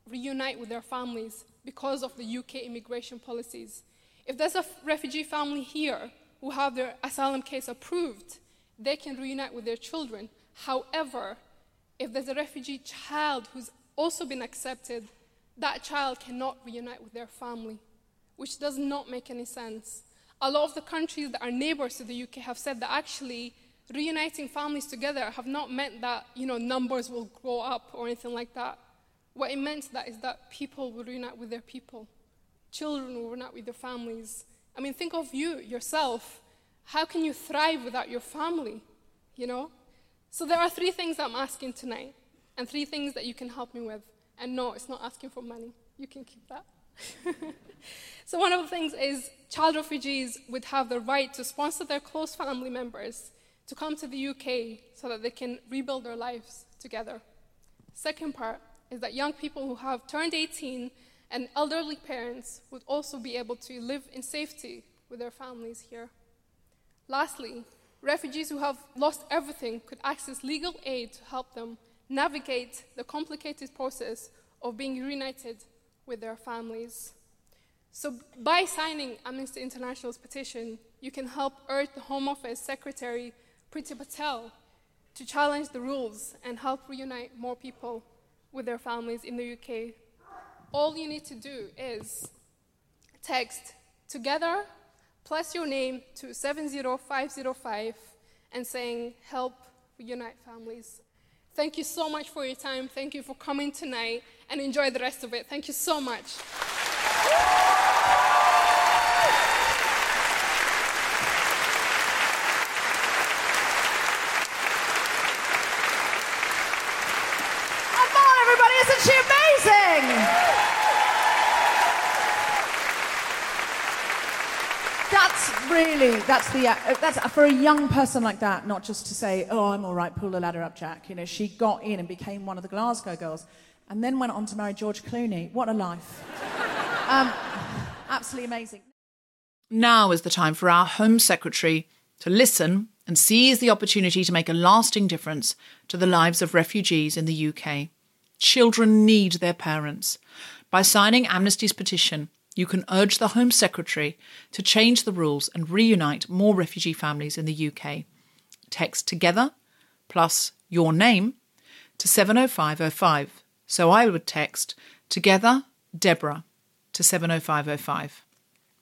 reunite with their families because of the UK immigration policies. If there's a refugee family here who have their asylum case approved, they can reunite with their children. However, if there's a refugee child who's also been accepted, that child cannot reunite with their family, which does not make any sense. A lot of the countries that are neighbors to the UK have said that actually reuniting families together have not meant that you know numbers will grow up or anything like that. What it meant that is that people will reunite with their people, children will reunite with their families. I mean, think of you yourself. How can you thrive without your family? You know. So there are three things I'm asking tonight and three things that you can help me with. And no, it's not asking for money. You can keep that. so, one of the things is child refugees would have the right to sponsor their close family members to come to the UK so that they can rebuild their lives together. Second part is that young people who have turned 18 and elderly parents would also be able to live in safety with their families here. Lastly, refugees who have lost everything could access legal aid to help them navigate the complicated process of being reunited with their families. So, by signing Amnesty International's petition, you can help urge the Home Office Secretary Priti Patel to challenge the rules and help reunite more people with their families in the UK. All you need to do is text together plus your name to 70505 and saying help reunite families. Thank you so much for your time. Thank you for coming tonight and enjoy the rest of it. Thank you so much. Come on, everybody, isn't she amazing? That's really, that's the, uh, that's for a young person like that, not just to say, oh, I'm all right, pull the ladder up, Jack. You know, she got in and became one of the Glasgow girls and then went on to marry George Clooney. What a life. um, absolutely amazing. Now is the time for our Home Secretary to listen and seize the opportunity to make a lasting difference to the lives of refugees in the UK. Children need their parents. By signing Amnesty's petition, you can urge the Home Secretary to change the rules and reunite more refugee families in the UK. Text together plus your name to 70505. So I would text together Deborah to 70505.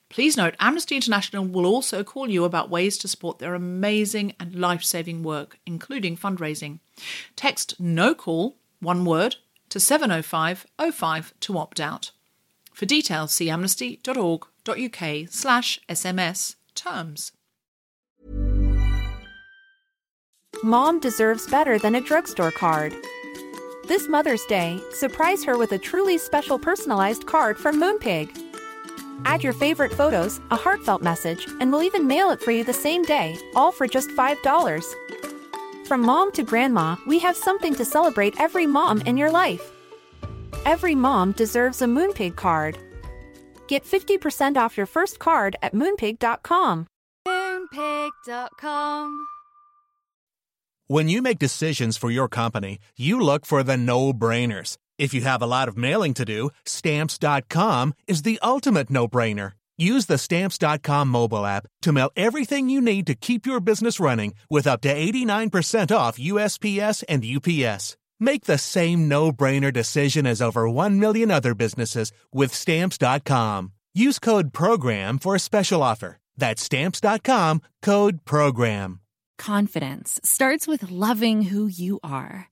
Please note Amnesty International will also call you about ways to support their amazing and life saving work, including fundraising. Text no call, one word, to 70505 to opt out. For details, see amnesty.org.uk slash SMS terms. Mom deserves better than a drugstore card. This Mother's Day, surprise her with a truly special personalized card from Moonpig. Add your favorite photos, a heartfelt message, and we'll even mail it for you the same day, all for just $5. From mom to grandma, we have something to celebrate every mom in your life. Every mom deserves a Moonpig card. Get 50% off your first card at moonpig.com. Moonpig.com. When you make decisions for your company, you look for the no brainers. If you have a lot of mailing to do, stamps.com is the ultimate no brainer. Use the Stamps.com mobile app to mail everything you need to keep your business running with up to 89% off USPS and UPS. Make the same no brainer decision as over 1 million other businesses with Stamps.com. Use code PROGRAM for a special offer. That's Stamps.com code PROGRAM. Confidence starts with loving who you are.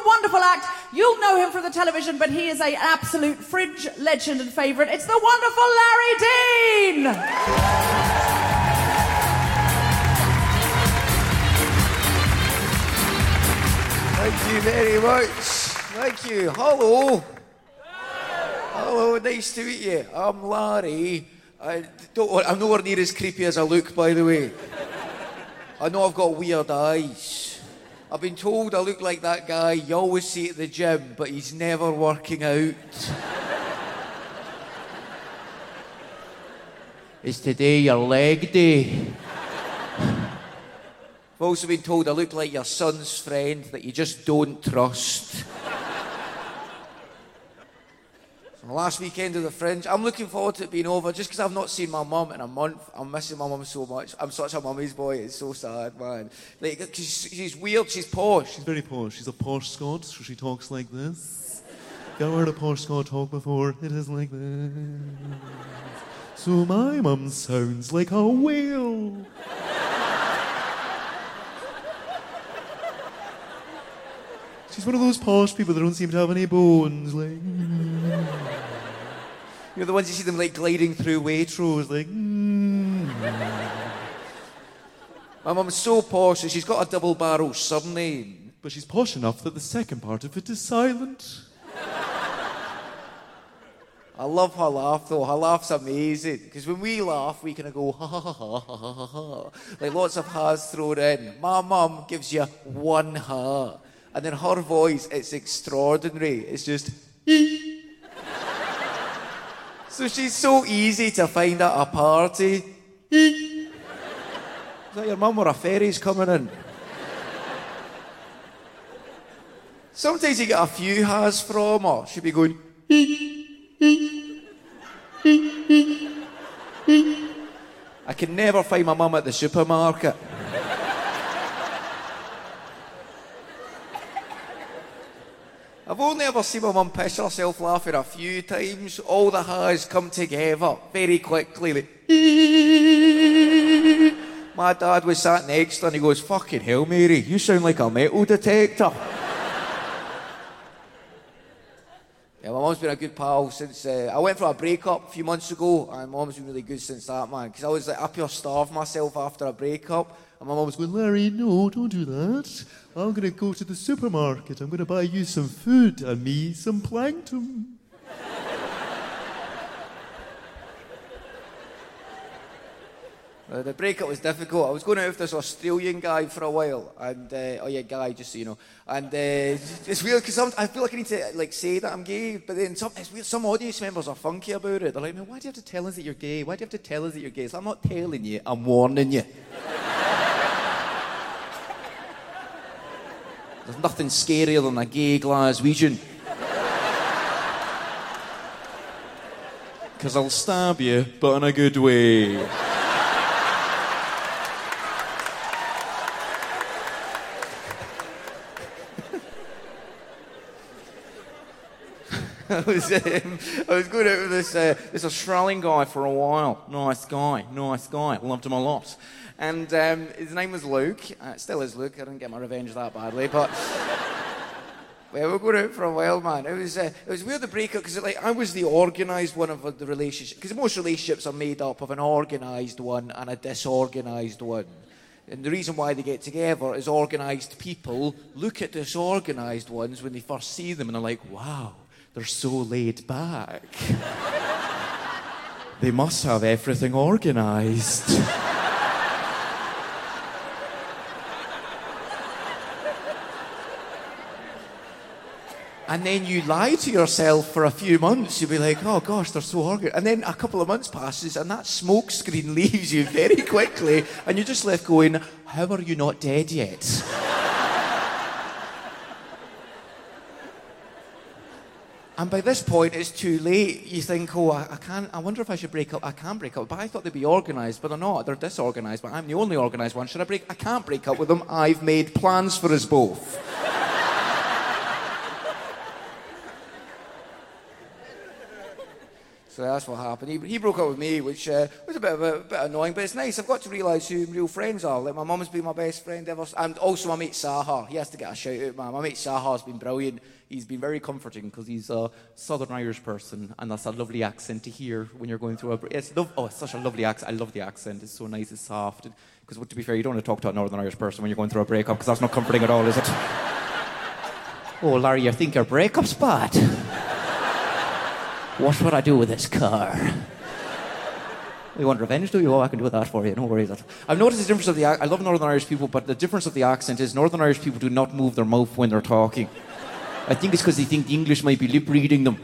Wonderful, wonderful act. You'll know him from the television, but he is an absolute fringe legend and favourite. It's the wonderful Larry Dean. Thank you very much. Thank you. Hello. Hello, nice to meet you. I'm Larry. I don't, I'm nowhere near as creepy as I look, by the way. I know I've got weird eyes. I've been told I look like that guy you always see at the gym, but he's never working out. Is today your leg day? I've also been told I look like your son's friend that you just don't trust. Last weekend of the Fringe, I'm looking forward to it being over just because I've not seen my mum in a month. I'm missing my mum so much. I'm such a mummy's boy. It's so sad, man. Like, she's, she's weird. She's posh. She's very posh. She's a posh Scot, so she talks like this. You ever heard a posh Scot talk before? It is like this. So my mum sounds like a whale. She's one of those posh people that don't seem to have any bones. Like, you know, the ones you see them like gliding through Waitrose, like, mm. My mum's so posh that she's got a double barrel surname. But she's posh enough that the second part of it is silent. I love her laugh though. Her laugh's amazing. Because when we laugh, we kind of go ha ha ha ha ha ha ha. Like lots of ha's thrown in. My mum gives you one ha. And then her voice, it's extraordinary. It's just ee so she's so easy to find at a party. Is that your mum or a fairy's coming in? Sometimes you get a few has from her. She'll be going. I can never find my mum at the supermarket. I've only ever seen my mum piss herself laughing a few times. All the ha's come together very quickly. like, my dad was sat next to her and he goes, Fucking hell, Mary, you sound like a metal detector. Yeah, my mum's been a good pal since uh, I went for a breakup a few months ago, and my mum's been really good since that, man. Because I was like, I pure starved myself after a breakup, and my mum was going, Larry, no, don't do that. I'm going to go to the supermarket. I'm going to buy you some food and me some plankton. Uh, the breakup was difficult. I was going out with this Australian guy for a while, and uh, oh yeah, guy, just so you know. And uh, it's weird because I feel like I need to like say that I'm gay, but then some it's weird, some audience members are funky about it. They're like, "Man, why do you have to tell us that you're gay? Why do you have to tell us that you're gay?" So I'm not telling you, I'm warning you. There's nothing scarier than a gay Glaswegian. Because I'll stab you, but in a good way. I was, um, I was out with this, uh, this Australian guy for a while. Nice guy, nice guy. Loved him a lot. And um, his name was Luke. Uh, still is Luke. I didn't get my revenge that badly, but. We were going out for a while, man. It was uh, it was weird the breakup because like I was the organised one of the relationship because most relationships are made up of an organised one and a disorganised one. And the reason why they get together is organised people look at disorganised ones when they first see them and they're like, wow, they're so laid back. they must have everything organised. And then you lie to yourself for a few months. You'll be like, oh gosh, they're so organized. And then a couple of months passes and that smoke screen leaves you very quickly and you're just left going, how are you not dead yet? And by this point, it's too late. You think, oh, I, I can't, I wonder if I should break up. I can break up. But I thought they'd be organised, but they're not. They're disorganised, but I'm the only organised one. Should I break? I can't break up with them. I've made plans for us both. So that's what happened. He, he broke up with me, which uh, was a bit, of a, a bit annoying, but it's nice. I've got to realise who real friends are. Like, my mum's been my best friend ever. And also my mate Sahar. He has to get a shout out, man. My mate Sahar's been brilliant. He's been very comforting because he's a Southern Irish person, and that's a lovely accent to hear when you're going through a. It's oh, it's such a lovely accent. I love the accent. It's so nice, it's soft. Because, to be fair, you don't want to talk to a Northern Irish person when you're going through a breakup because that's not comforting at all, is it? oh, Larry, you think your breakup's bad? What would I do with this car? You want revenge, do you? Oh, I can do that for you. No worries. I've noticed the difference of the. I love Northern Irish people, but the difference of the accent is Northern Irish people do not move their mouth when they're talking. I think it's because they think the English might be lip reading them.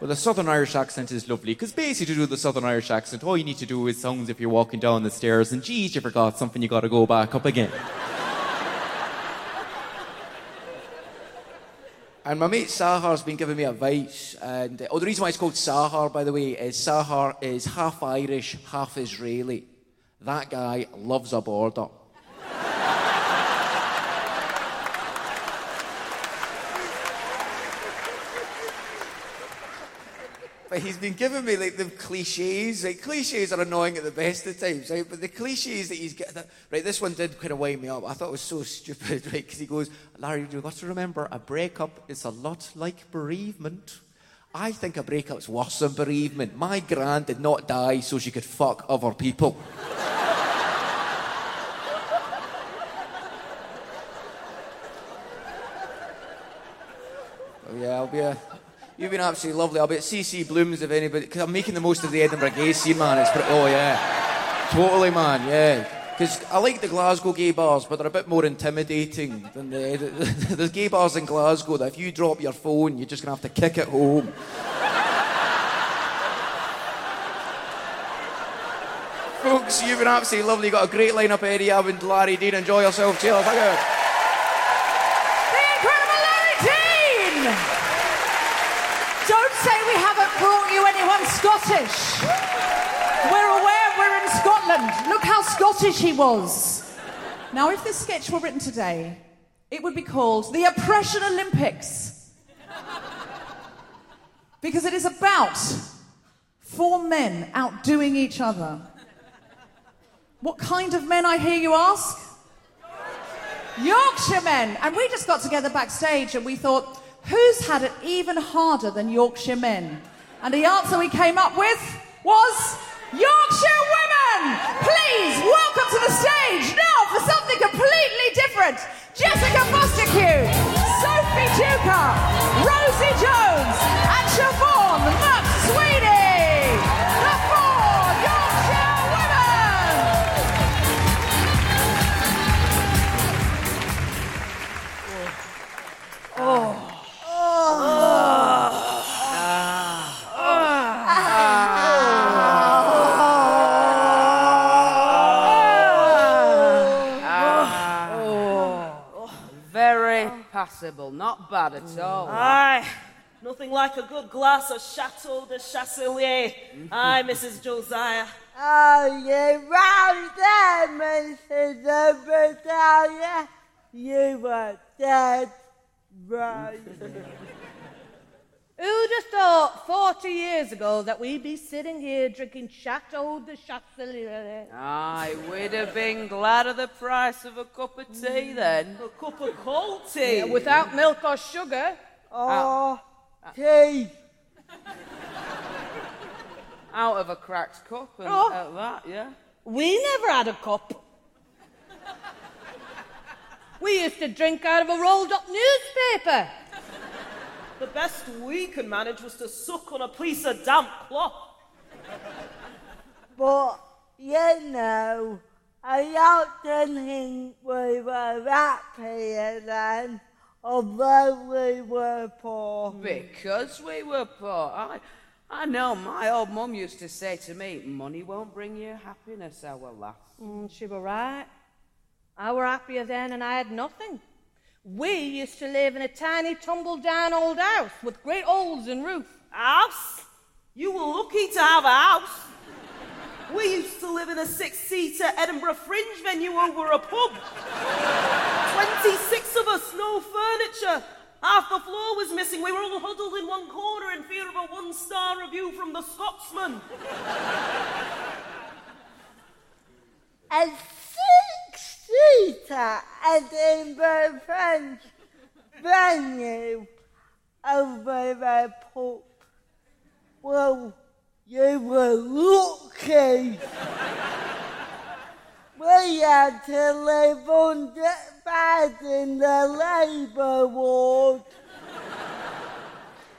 Well, the Southern Irish accent is lovely because basically, to do the Southern Irish accent, all you need to do is sounds if you're walking down the stairs and, geez, you forgot something, you got to go back up again. And my mate Sahar's been giving me advice. And uh, oh, the reason why it's called Sahar, by the way, is Sahar is half Irish, half Israeli. That guy loves a border. But he's been giving me like the cliches. Like cliches are annoying at the best of times, right? But the cliches that he's getting, right? This one did kind of wind me up. I thought it was so stupid, right? Because he goes, Larry, you've got to remember, a breakup is a lot like bereavement. I think a breakup's worse than bereavement. My gran did not die so she could fuck other people. Oh, yeah, I'll be a. You've been absolutely lovely. I'll be at CC Blooms if anybody. Because I'm making the most of the Edinburgh gay scene, man. It's pretty, oh yeah, totally, man. Yeah. Because I like the Glasgow gay bars, but they're a bit more intimidating than the, the, gay bars in Glasgow that if you drop your phone, you're just gonna have to kick it home. Folks, you've been absolutely lovely. You've got a great lineup, Eddie Abbott, Larry Dean. Enjoy yourself. Cheers. Thank you. incredible Larry Dean! Don't say we haven't brought you anyone Scottish. Scotland. Look how Scottish he was. Now, if this sketch were written today, it would be called the Oppression Olympics. Because it is about four men outdoing each other. What kind of men, I hear you ask? Yorkshire men. And we just got together backstage and we thought, who's had it even harder than Yorkshire men? And the answer we came up with was Yorkshire women! Please welcome to the stage now for something completely different. Jessica Fostekew, Sophie Duker, Rosie Jones, passable, not bad at mm. all. Aye. Nothing like a good glass of Chateau de Chasselier. Mm-hmm. Aye, Mrs. Josiah. Oh, you're right there, Mrs. Obadiah. You were dead right. Who'd have thought 40 years ago that we'd be sitting here drinking Chateau de Chasselier? Aye, we'd have been glad of the price of a cup of tea mm. then. A cup of cold tea. Yeah, without milk or sugar. Oh, tea. Out of a cracked cup and Oh. at that, yeah. We never had a cup. We used to drink out of a rolled up newspaper. The best we could manage was to suck on a piece of damp cloth. But, you know, I often think we were happier then, although we were poor. Because we were poor. I, I know my old mum used to say to me, money won't bring you happiness, our lass. Mm, she were right. I were happier then and I had nothing. We used to live in a tiny tumble down old house with great holes in roof. House? You were lucky to have a house. We used to live in a six seater Edinburgh Fringe venue over a pub. 26 of us, no furniture. Half the floor was missing. We were all huddled in one corner in fear of a one star review from the Scotsman. A six-seater Edinburgh Fringe venue over a pub. Well, you were lucky. we had to live under bed in the labour ward.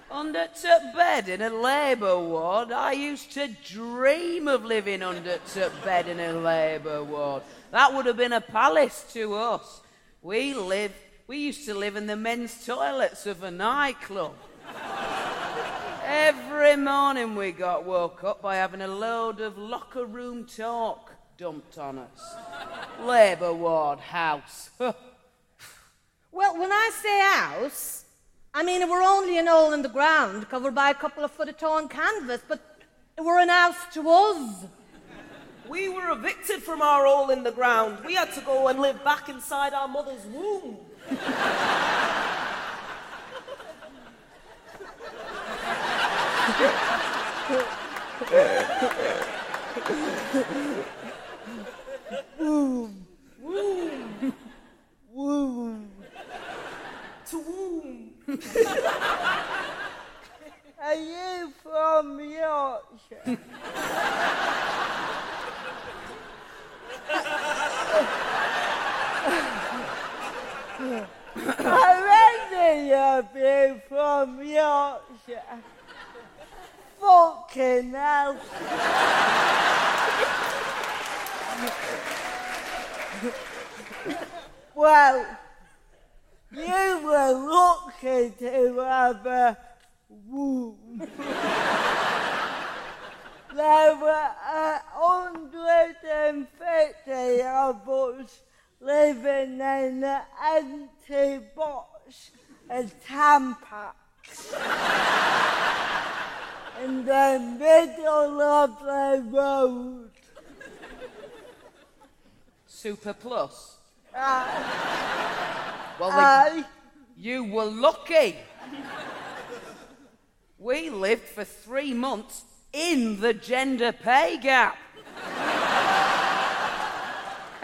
Under to bed in a labour ward. I used to dream of living under to bed in a labour ward. That would have been a palace to us. We lived, we used to live in the men's toilets of a nightclub. Every morning we got woke up by having a load of locker room talk dumped on us. Labour ward house. Well, when I say house, I mean it were only an hole in the ground covered by a couple of foot of torn canvas, but it were an house to us. We were evicted from our hole in the ground. We had to go and live back inside our mother's womb. Womb. Womb. Womb. Are you from Yorkshire? I reckon you'll be from Yorkshire. Fucking hell. well, you were lucky to have a womb. there were a hundred and fifty of us living in an empty box of Tampax in the middle of the road. Super Plus. Uh, Well, then, you were lucky. We lived for three months in the gender pay gap.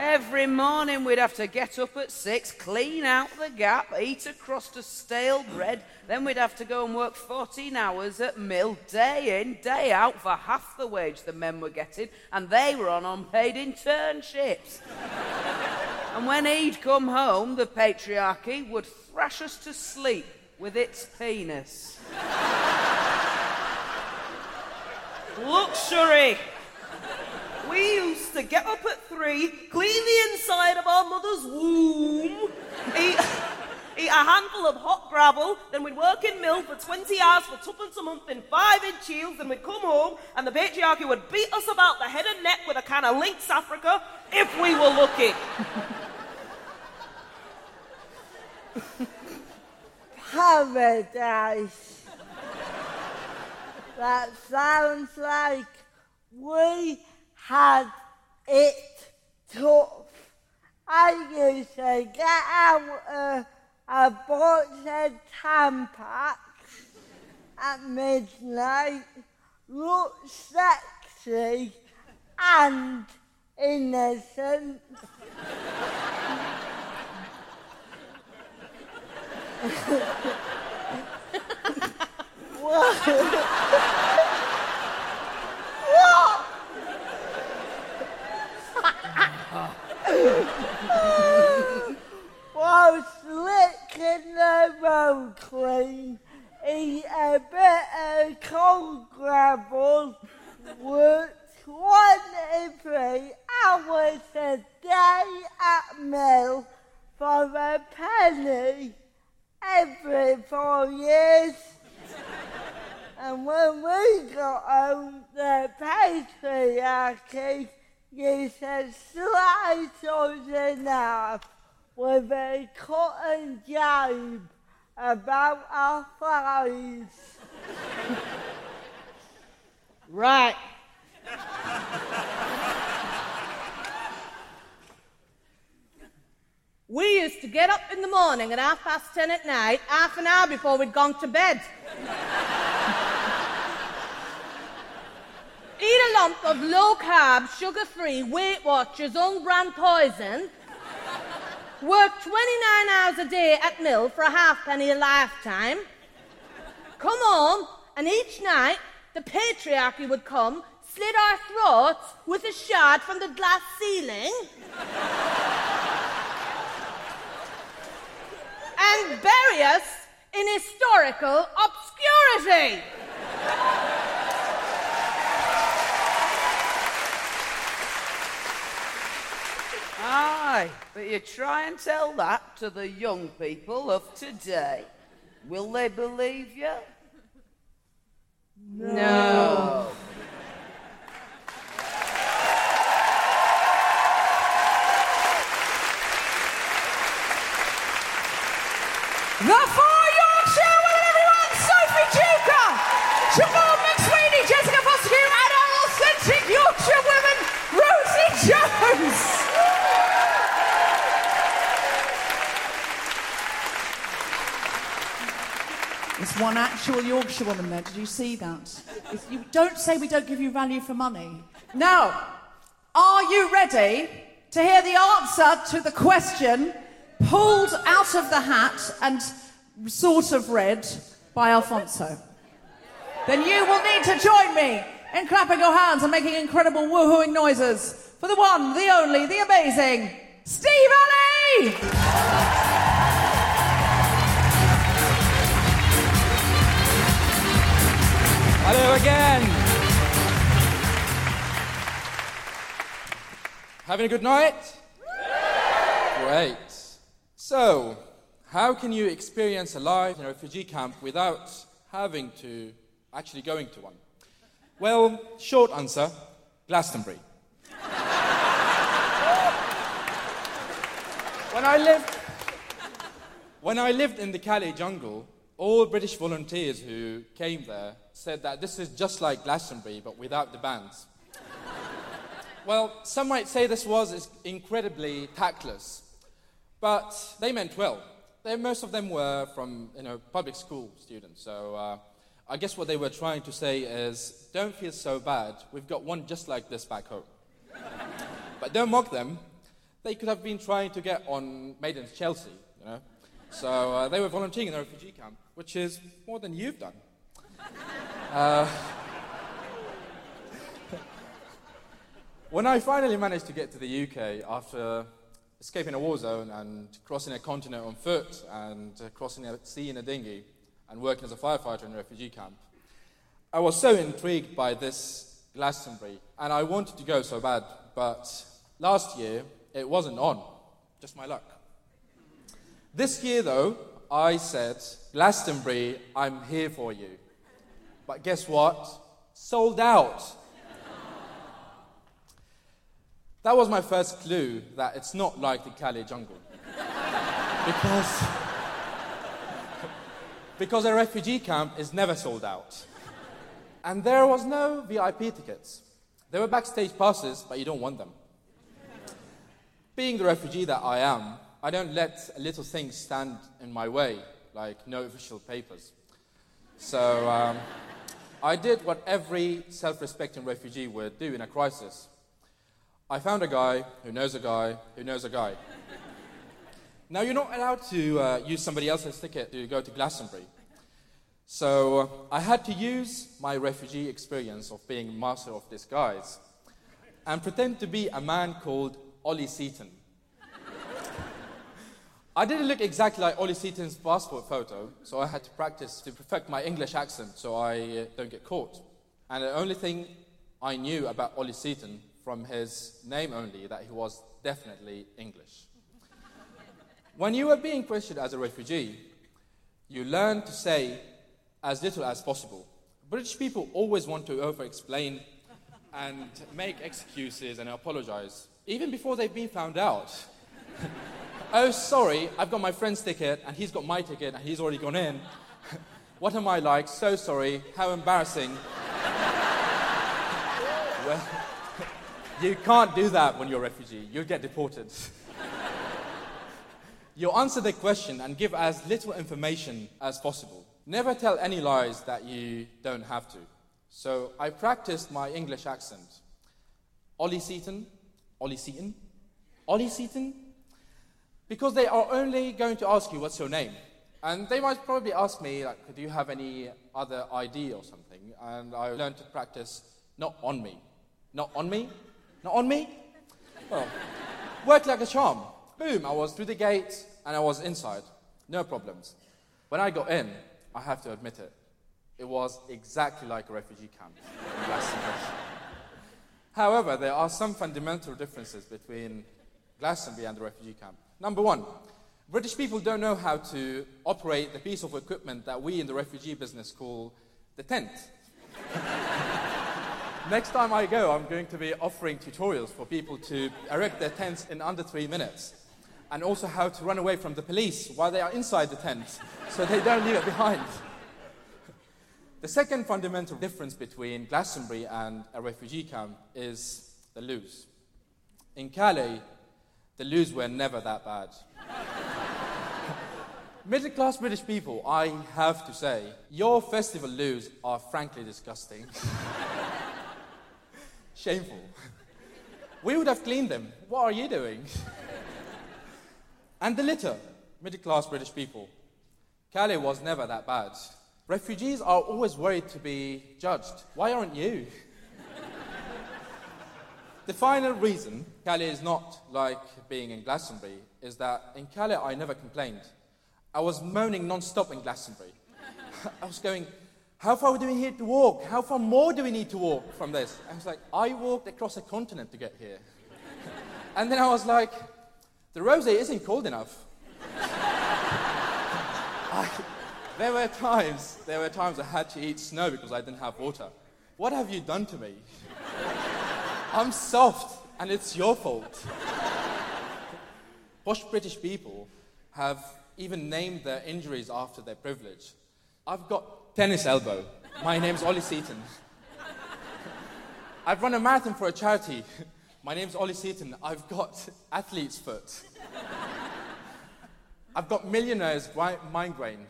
Every morning we'd have to get up at six, clean out the gap, eat a crust of stale bread, then we'd have to go and work 14 hours at mill, day in, day out, for half the wage the men were getting, and they were on unpaid internships. and when he'd come home, the patriarchy would thrash us to sleep with its penis. Luxury. We used to get up at three, clean the inside of our mother's womb, eat, eat a handful of hot gravel, then we'd work in mill for 20 hours for tuppence a month in five inch heels, then we'd come home and the patriarchy would beat us about the head and neck with a can of Lynx Africa if we were lucky. Paradise. That sounds like we had it tough. I used to get out a, a box of Tampax at midnight, look sexy and innocent. what? While slicking the road clean, eat a bit of cold gravel, work 23 hours a day at mill for a penny every four years. and when we got home, the patriarchy used to slice us in half with a cotton jibe about our thighs. Right. We used to get up in the morning at half past ten at night, half an hour before we'd gone to bed. Eat a lump of low carb, sugar free Weight Watchers own brand poison. Work 29 hours a day at mill for a halfpenny a lifetime. Come home, and each night the patriarchy would come, slit our throats with a shard from the glass ceiling. and bury us in historical obscurity. Aye, but you try and tell that to the young people of today. Will they believe you? No. The Four Yorkshire women, everyone! Sophie Duker, Siobhan McSweeney, Jessica Fostekew, and our authentic Yorkshire women, Rosie Jones! One actual Yorkshire woman there. Did you see that? If you don't say we don't give you value for money. Now, are you ready to hear the answer to the question pulled out of the hat and sort of read by Alfonso? Then you will need to join me in clapping your hands and making incredible woohooing noises for the one, the only, the amazing Steve Ali! Hello again. Having a good night? Great. So, how can you experience a life in a refugee camp without having to actually going to one? Well, short answer Glastonbury. when I lived when I lived in the Calais jungle, all British volunteers who came there said that this is just like Glastonbury, but without the bands. well, some might say this was incredibly tactless, but they meant well. They, most of them were from you know, public school students, so uh, I guess what they were trying to say is don't feel so bad, we've got one just like this back home. but don't mock them, they could have been trying to get on Made in Chelsea, you know. So uh, they were volunteering in a refugee camp, which is more than you've done. Uh, when I finally managed to get to the UK after escaping a war zone and crossing a continent on foot and uh, crossing a sea in a dinghy and working as a firefighter in a refugee camp, I was so intrigued by this Glastonbury and I wanted to go so bad, but last year it wasn't on. Just my luck. This year, though, I said, Glastonbury, I'm here for you. But guess what? Sold out. that was my first clue that it's not like the Calais jungle. because, because a refugee camp is never sold out. And there was no VIP tickets. There were backstage passes, but you don't want them. Being the refugee that I am, I don't let a little things stand in my way, like no official papers. So um, I did what every self respecting refugee would do in a crisis. I found a guy who knows a guy who knows a guy. now, you're not allowed to uh, use somebody else's ticket to go to Glastonbury. So uh, I had to use my refugee experience of being master of disguise and pretend to be a man called Ollie Seaton. I didn't look exactly like Ollie Seaton's passport photo, so I had to practice to perfect my English accent so I uh, don't get caught. And the only thing I knew about Ollie Seaton from his name only that he was definitely English. when you are being questioned as a refugee, you learn to say as little as possible. British people always want to over explain and make excuses and apologize, even before they've been found out. oh, sorry, I've got my friend's ticket and he's got my ticket and he's already gone in. what am I like? So sorry, how embarrassing. well, you can't do that when you're a refugee. You'll get deported. you answer the question and give as little information as possible. Never tell any lies that you don't have to. So I practiced my English accent. Ollie Seaton, Ollie Seaton, Ollie Seaton, because they are only going to ask you what's your name. And they might probably ask me, like, do you have any other ID or something? And I learned to practice not on me. Not on me, not on me? Well, worked like a charm. Boom, I was through the gate and I was inside. No problems. When I got in, I have to admit it, it was exactly like a refugee camp. However, there are some fundamental differences between Glastonbury and the refugee camp. Number one, British people don't know how to operate the piece of equipment that we in the refugee business call the tent. Next time I go, I'm going to be offering tutorials for people to erect their tents in under three minutes. And also how to run away from the police while they are inside the tent so they don't leave it behind. The second fundamental difference between Glastonbury and a refugee camp is the loos. In Calais, the loos were never that bad. Middle class British people, I have to say, your festival loos are frankly disgusting. Shameful. We would have cleaned them. What are you doing? and the litter, middle class British people. Calais was never that bad. Refugees are always worried to be judged. Why aren't you? The final reason Calais is not like being in Glastonbury is that in Calais I never complained. I was moaning non stop in Glastonbury. I was going, how far do we need to walk? How far more do we need to walk from this? I was like, I walked across a continent to get here. and then I was like, the rosé isn't cold enough. I, there were times, there were times I had to eat snow because I didn't have water. What have you done to me? I'm soft, and it's your fault. Posh British people have even named their injuries after their privilege. I've got tennis elbow. My name's Ollie Seaton. I've run a marathon for a charity. My name's Ollie Seaton. I've got athlete's foot. I've got millionaire's migraine.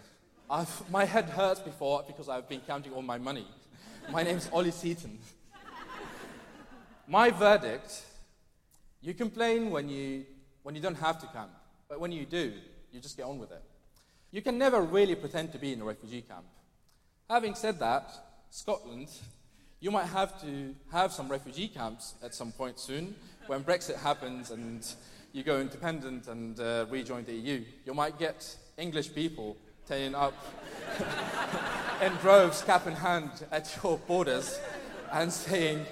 I've, my head hurts before because I've been counting all my money. My name's Ollie Seaton. My verdict you complain when you, when you don't have to camp, but when you do, you just get on with it. You can never really pretend to be in a refugee camp. Having said that, Scotland, you might have to have some refugee camps at some point soon when Brexit happens and you go independent and uh, rejoin the EU. You might get English people turning up in droves, cap in hand, at your borders and saying,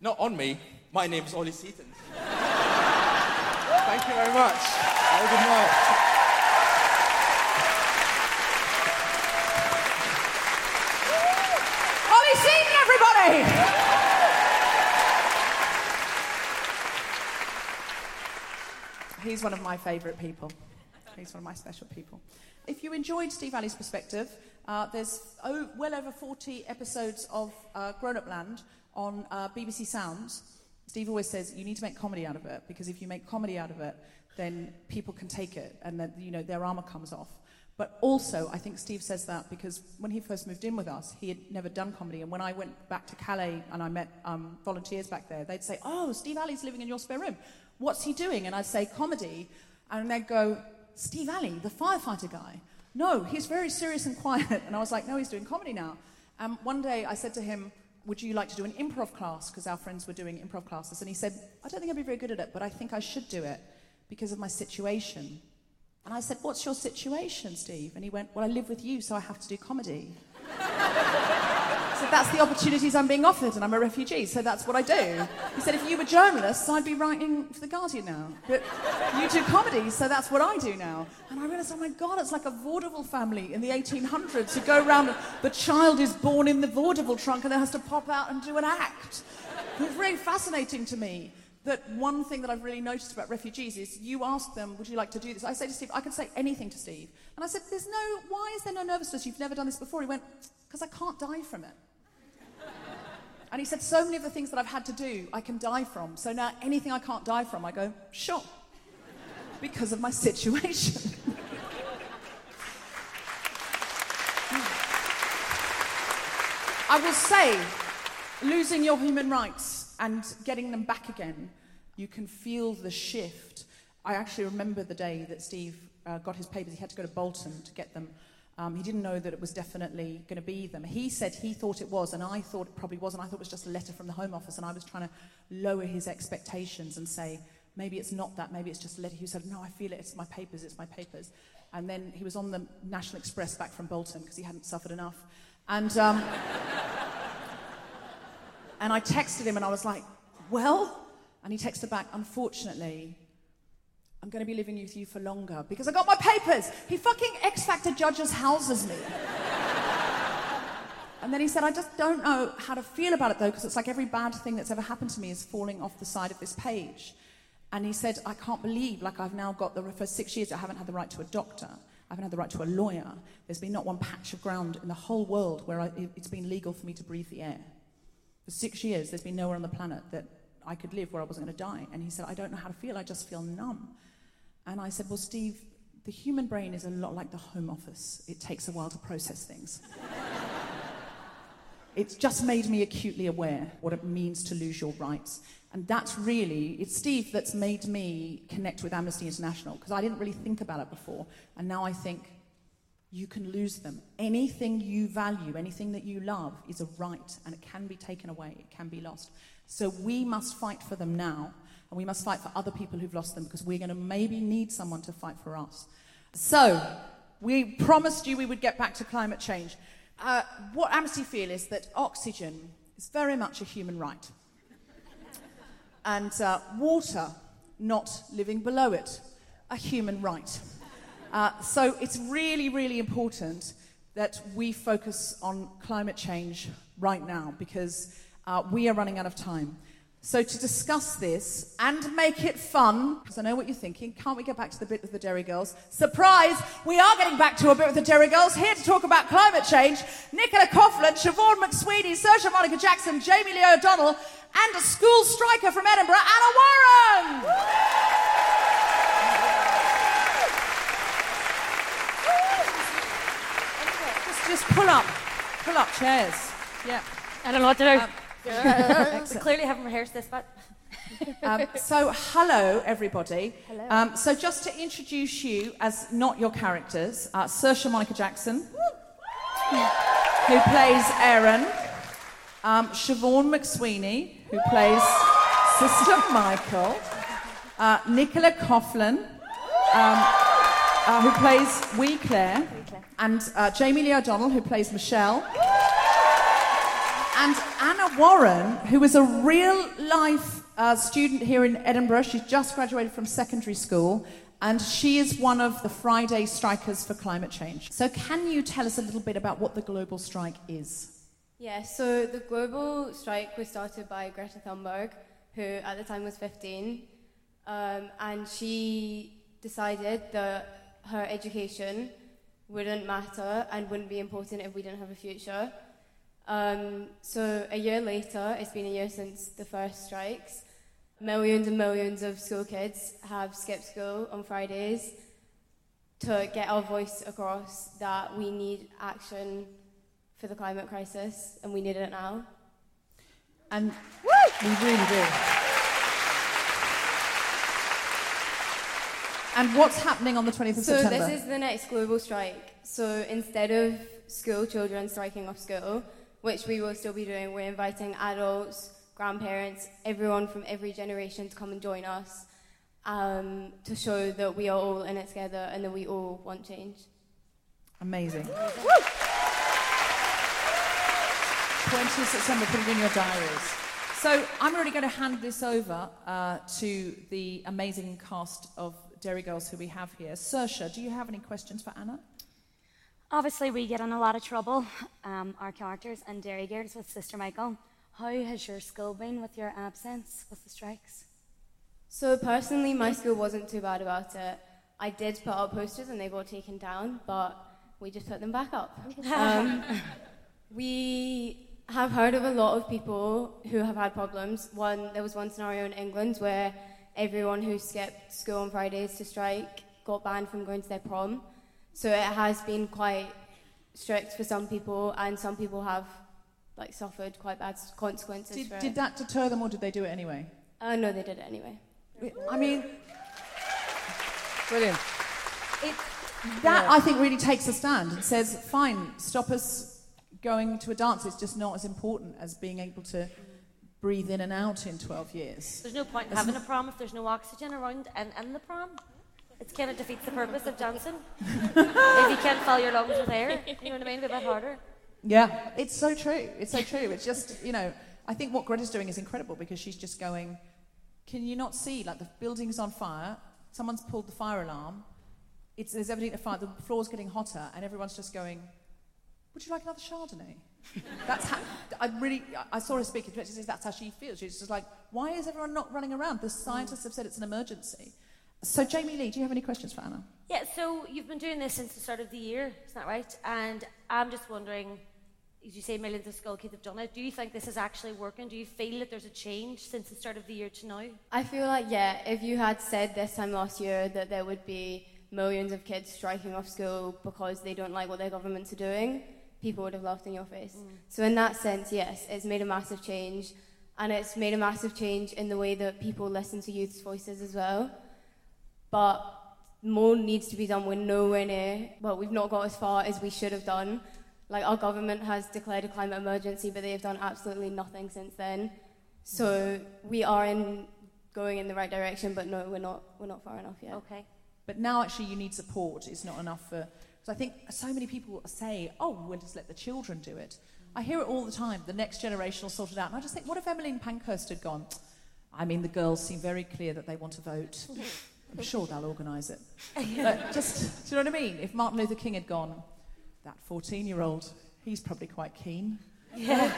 Not on me, my name's Ollie Seaton. Thank you very much. Have a good night. He's one of my favourite people. He's one of my special people. If you enjoyed Steve Ali's perspective, uh, there's well over 40 episodes of uh, Grown Up Land on uh, BBC Sounds. Steve always says you need to make comedy out of it because if you make comedy out of it, then people can take it and then you know their armor comes off. But also, I think Steve says that because when he first moved in with us, he had never done comedy. And when I went back to Calais and I met um, volunteers back there, they'd say, Oh, Steve Ali's living in your spare room. What's he doing? And I'd say, Comedy. And they'd go, Steve Ali, the firefighter guy. No, he's very serious and quiet. And I was like, No, he's doing comedy now. And one day I said to him, Would you like to do an improv class? Because our friends were doing improv classes. And he said, I don't think I'd be very good at it, but I think I should do it because of my situation. And I said, What's your situation, Steve? And he went, Well, I live with you, so I have to do comedy. so that's the opportunities I'm being offered, and I'm a refugee, so that's what I do. He said, If you were journalists, I'd be writing for The Guardian now. But you do comedy, so that's what I do now. And I realized, Oh my God, it's like a vaudeville family in the 1800s who go around, the child is born in the vaudeville trunk and then has to pop out and do an act. It was very fascinating to me that one thing that I've really noticed about refugees is you ask them, would you like to do this? I say to Steve, I can say anything to Steve. And I said, there's no, why is there no nervousness? You've never done this before. He went, because I can't die from it. And he said, so many of the things that I've had to do, I can die from. So now anything I can't die from, I go, sure. Because of my situation. I will say, losing your human rights and getting them back again, you can feel the shift. I actually remember the day that Steve uh, got his papers. He had to go to Bolton to get them. Um, he didn't know that it was definitely going to be them. He said he thought it was, and I thought it probably wasn't. I thought it was just a letter from the Home Office, and I was trying to lower his expectations and say, maybe it's not that, maybe it's just a letter. He said, no, I feel it, it's my papers, it's my papers. And then he was on the National Express back from Bolton because he hadn't suffered enough. And um, and I texted him and I was like, well? And he texted back, unfortunately, I'm going to be living with you for longer because I got my papers. He fucking X Factor judges houses me. and then he said, I just don't know how to feel about it though because it's like every bad thing that's ever happened to me is falling off the side of this page. And he said, I can't believe, like, I've now got the, for six years, I haven't had the right to a doctor. I haven't had the right to a lawyer. There's been not one patch of ground in the whole world where I, it, it's been legal for me to breathe the air. For six years, there's been nowhere on the planet that I could live where I wasn't going to die. And he said, I don't know how to feel. I just feel numb. And I said, Well, Steve, the human brain is a lot like the home office. It takes a while to process things. it's just made me acutely aware what it means to lose your rights. And that's really, it's Steve that's made me connect with Amnesty International because I didn't really think about it before. And now I think you can lose them. Anything you value, anything that you love is a right and it can be taken away, it can be lost. So we must fight for them now and we must fight for other people who've lost them because we're going to maybe need someone to fight for us. So we promised you we would get back to climate change. Uh, what Amnesty feel is that oxygen is very much a human right. And uh, water, not living below it, a human right. Uh, so it's really, really important that we focus on climate change right now because uh, we are running out of time. So, to discuss this and make it fun, because I know what you're thinking, can't we get back to the bit with the Derry Girls? Surprise! We are getting back to a bit with the Derry Girls, here to talk about climate change. Nicola Coughlan, Siobhan McSweeney, Saoirse Monica Jackson, Jamie Lee O'Donnell, and a school striker from Edinburgh, Anna Warren! Just, just pull up, pull up chairs. Yeah. I don't know what to do. Um, we clearly haven't rehearsed this, but. Um, so, hello, everybody. Hello. Um, so, just to introduce you as not your characters, uh, Saoirse Monica Jackson, who plays Erin, um, Siobhan McSweeney, who plays Sister Michael, uh, Nicola Coughlan, um, uh, who plays Wee Claire, and uh, Jamie Lee O'Donnell, who plays Michelle, and Anna Warren, who is a real life uh, student here in Edinburgh. She's just graduated from secondary school, and she is one of the Friday strikers for climate change. So, can you tell us a little bit about what the global strike is? Yeah, so the global strike was started by Greta Thunberg, who at the time was 15, um, and she decided that her education wouldn't matter and wouldn't be important if we didn't have a future. Um, so a year later, it's been a year since the first strikes. Millions and millions of school kids have skipped school on Fridays to get our voice across that we need action for the climate crisis and we need it now. And we really do. And what's happening on the 20th of So September? So this is the next global strike. So instead of school children striking off school, which we will still be doing, we're inviting adults, grandparents, everyone from every generation to come and join us um, to show that we are all in it together and that we all want change. Amazing. 20th September, put it in your diaries. So I'm already going to hand this over uh, to the amazing cast of Derry Girls who we have here. Saoirse, do you have any questions for Anna? Obviously, we get in a lot of trouble, um, our characters and Derry Girls with Sister Michael. How has your school been with your absence with the strikes? So personally, my school wasn't too bad about it. I did put up posters and they got taken down, but we just put them back up. Um, we have heard of a lot of people who have had problems. One, there was one scenario in England where everyone who skipped school on Fridays to strike got banned from going to their prom. So it has been quite strict for some people, and some people have like suffered quite bad consequences Did, for did it. that deter them or did they do it anyway? Uh, no, they did it anyway. I mean, Brilliant. It, that I think really takes a stand and says, fine, stop us going to a dance. It's just not as important as being able to breathe in and out in 12 years. There's no point in having a prom if there's no oxygen around and in the prom. It kind of defeats the purpose of dancing. if you can't fill your lungs with air, you know what I mean? It'd be a bit harder. Yeah, it's so true. It's so true. It's just, you know, I think what Greta's doing is incredible because she's just going, can you not see? Like the building's on fire, someone's pulled the fire alarm, it's, there's evidently a fire, the floor's getting hotter, and everyone's just going, would you like another Chardonnay? That's how, I really, I- I saw her speak, and she says that's how she feels. She's just like, why is everyone not running around? The scientists have said it's an emergency. So, Jamie Lee, do you have any questions for Anna? Yeah, so you've been doing this since the start of the year, isn't that right? And I'm just wondering, as you say, millions of school kids have done it. Do you think this is actually working? Do you feel that there's a change since the start of the year to now? I feel like, yeah, if you had said this time last year that there would be millions of kids striking off school because they don't like what their governments are doing, people would have laughed in your face. Mm. So, in that sense, yes, it's made a massive change. And it's made a massive change in the way that people listen to youth's voices as well. But more needs to be done. We're nowhere near, well, we've not got as far as we should have done. Like, our government has declared a climate emergency, but they have done absolutely nothing since then. So, mm. we are in going in the right direction, but no, we're not, we're not far enough yet. Okay. But now actually you need support. It's not enough for. Because I think so many people say, oh, we'll just let the children do it. I hear it all the time. The next generation will sort it out. And I just think, what if Emmeline Pankhurst had gone? I mean, the girls seem very clear that they want to vote. I'm sure they'll organise it. But just, do you know what I mean? If Martin Luther King had gone, that 14 year old, he's probably quite keen. Yeah.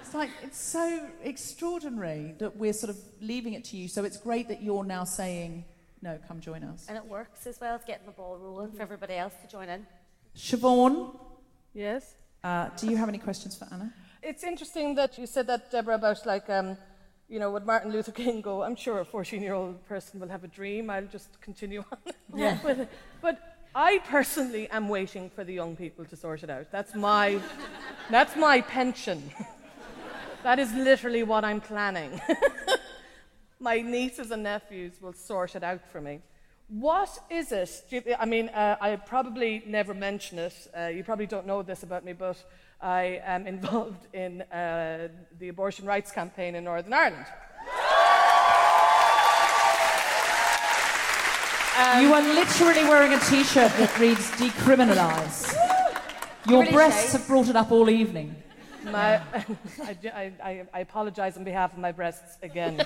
It's like, it's so extraordinary that we're sort of leaving it to you. So it's great that you're now saying, no, come join us. And it works as well. as getting the ball rolling for everybody else to join in. Siobhan, Yes. uh, do you have any questions for Anna? It's interesting that you said that, Deborah, about like, um, you know, would Martin Luther King go? I'm sure a 14 year old person will have a dream. I'll just continue on Yeah. with it. But I personally am waiting for the young people to sort it out. That's my, that's my pension. that is literally what I'm planning. my nieces and nephews will sort it out for me. What is it? do you- I mean, uh, I probably never mention it. Uh, you probably don't know this about me, but I am involved in uh, the abortion rights campaign in Northern Ireland. you are literally wearing a t shirt that reads decriminalise. Your Really breasts shy. have brought it up all evening. My, I, I, I, apologise on behalf of my breasts again.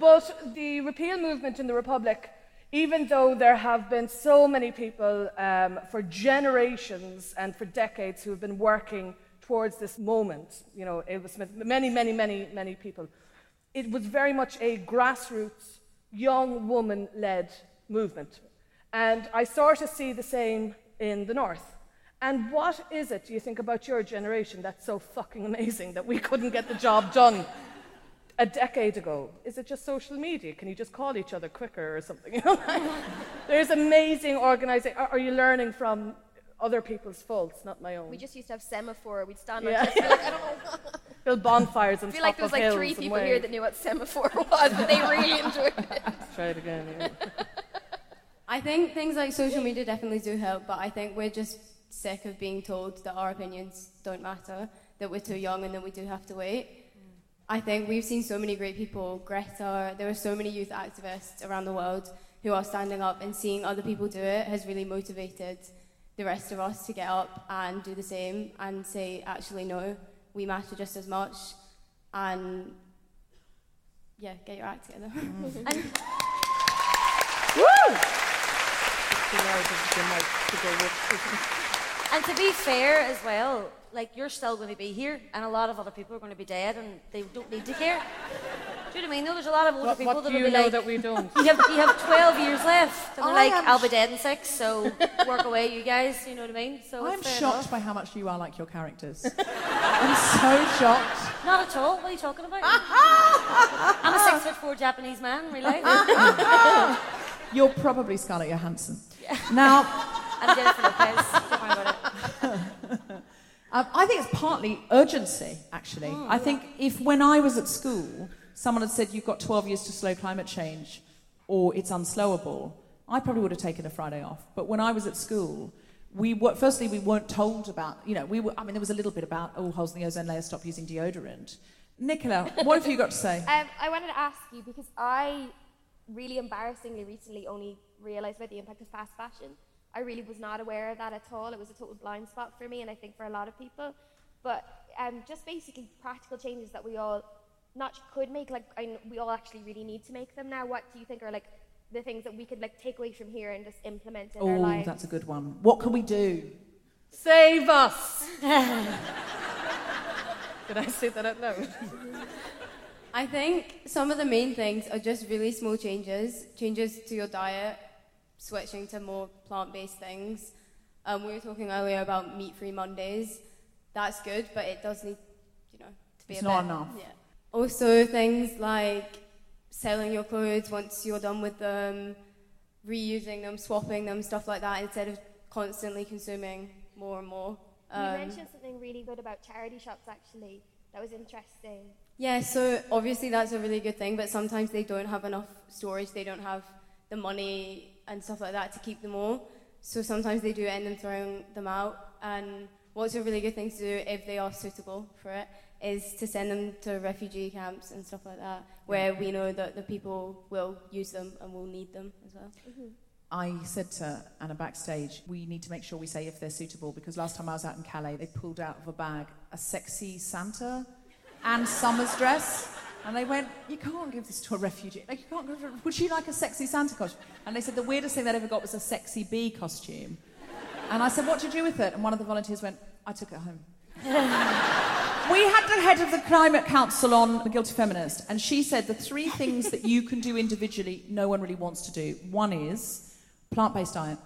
but the repeal movement in the Republic, even though there have been so many people um, for generations and for decades who have been working towards this moment, you know, it was many, many, many, many people, it was very much a grassroots, young woman led movement. And I sort of see the same in the north. And what is it, do you think, about your generation that's so fucking amazing that we couldn't get the job done a decade ago? Is it just social media? Can you just call each other quicker or something? You know, like, there's amazing organizing. Are, are you learning from other people's faults, not my own? We just used to have semaphore. We'd stand Yeah. on just be like, I don't know. Build bonfires on I feel top like there was of like three people here that knew what semaphore was, but they really enjoyed it. Try it again. yeah. I think things like social media definitely do help, but I think we're just sick of being told that our opinions don't matter, that we're too young and that we do have to wait. I think we've seen so many great people, Greta, there are so many youth activists around the world who are standing up and seeing other people do it has really motivated the rest of us to get up and do the same and say, actually, no, we matter just as much. And yeah, get your act together. And And to be fair as well, like you're still going to be here, and a lot of other people are going to be dead, and they don't need to care. Do you know what I mean? No, there's a lot of older What- people what that do you be know like, that we don't? You have, you have 12 years left, and they're I like, am I'll be dead in six, so work away, you guys. You know what I mean? So I'm shocked enough. by how much you are like your characters. I'm so shocked. Not at all. What are you talking about? I'm a six foot four Japanese man, really. You're probably Scarlett Johansson. Yeah. Now, I'm Jennifer Lopez. Don't worry about it. Um, I think it's partly urgency, actually. Mm, I think if when I was at school, someone had said you've got 12 years to slow climate change or it's unslowable, I probably would have taken a Friday off. But when I was at school, we were, firstly, we weren't told about, you know, we were, I mean, there was a little bit about, oh, holes in the ozone layer, stop using deodorant. Nicola, what have you got to say? Um, I wanted to ask you because I really embarrassingly recently only realised about the impact of fast fashion. I really was not aware of that at all. It was a total blind spot for me, and I think for a lot of people. But um, just basically practical changes that we all not could make, like I, we all actually really need to make them now. What do you think are like the things that we could like take away from here and just implement in our lives? Oh, that's a good one. What can we do? Save us! Did I say that out loud? I think some of the main things are just really small changes, changes to your diet, switching to more plant-based things. Um, we were talking earlier about meat-free Mondays. That's good, but it does need, you know, to be It's a not bit, enough. Yeah. Also, things like selling your clothes once you're done with them, reusing them, swapping them, stuff like that, instead of constantly consuming more and more. you Um, mentioned something really good about charity shops. Actually, that was interesting. Yeah, so obviously that's a really good thing, but sometimes they don't have enough storage, they don't have the money and stuff like that to keep them all. So sometimes they do end up throwing them out. And what's a really good thing to do if they are suitable for it is to send them to refugee camps and stuff like that, where we know that the people will use them and will need them as well. Mm-hmm. I said to Anna backstage, we need to make sure we say if they're suitable because last time I was out in Calais, they pulled out of a bag a sexy Santa and Summer's dress. And they went, You can't give this to a refugee. Like, you can't give it. Would she like a sexy Santa costume? And they said the weirdest thing they'd ever got was a sexy bee costume. And I said, What did you do with it? And one of the volunteers went, I took it home. We had the head of the Climate Council on, the Guilty Feminist, and she said the three things that you can do individually no one really wants to do. One is plant based diet.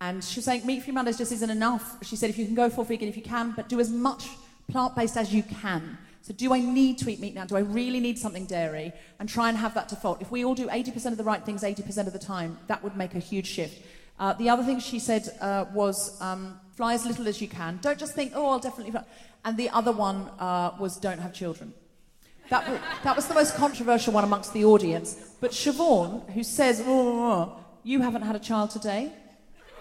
And she's saying meat free Mondays just isn't enough. She said if you can go full vegan if you can, but do as much plant based as you can. So, do I need to eat meat now? Do I really need something dairy? And try and have that default. If we all do 80% of the right things 80% of the time, that would make a huge shift. Uh, the other thing she said uh, was um, fly as little as you can. Don't just think, oh, I'll definitely fly. And the other one uh, was don't have children. That, w- that was the most controversial one amongst the audience. But Siobhan, who says, oh, you haven't had a child today.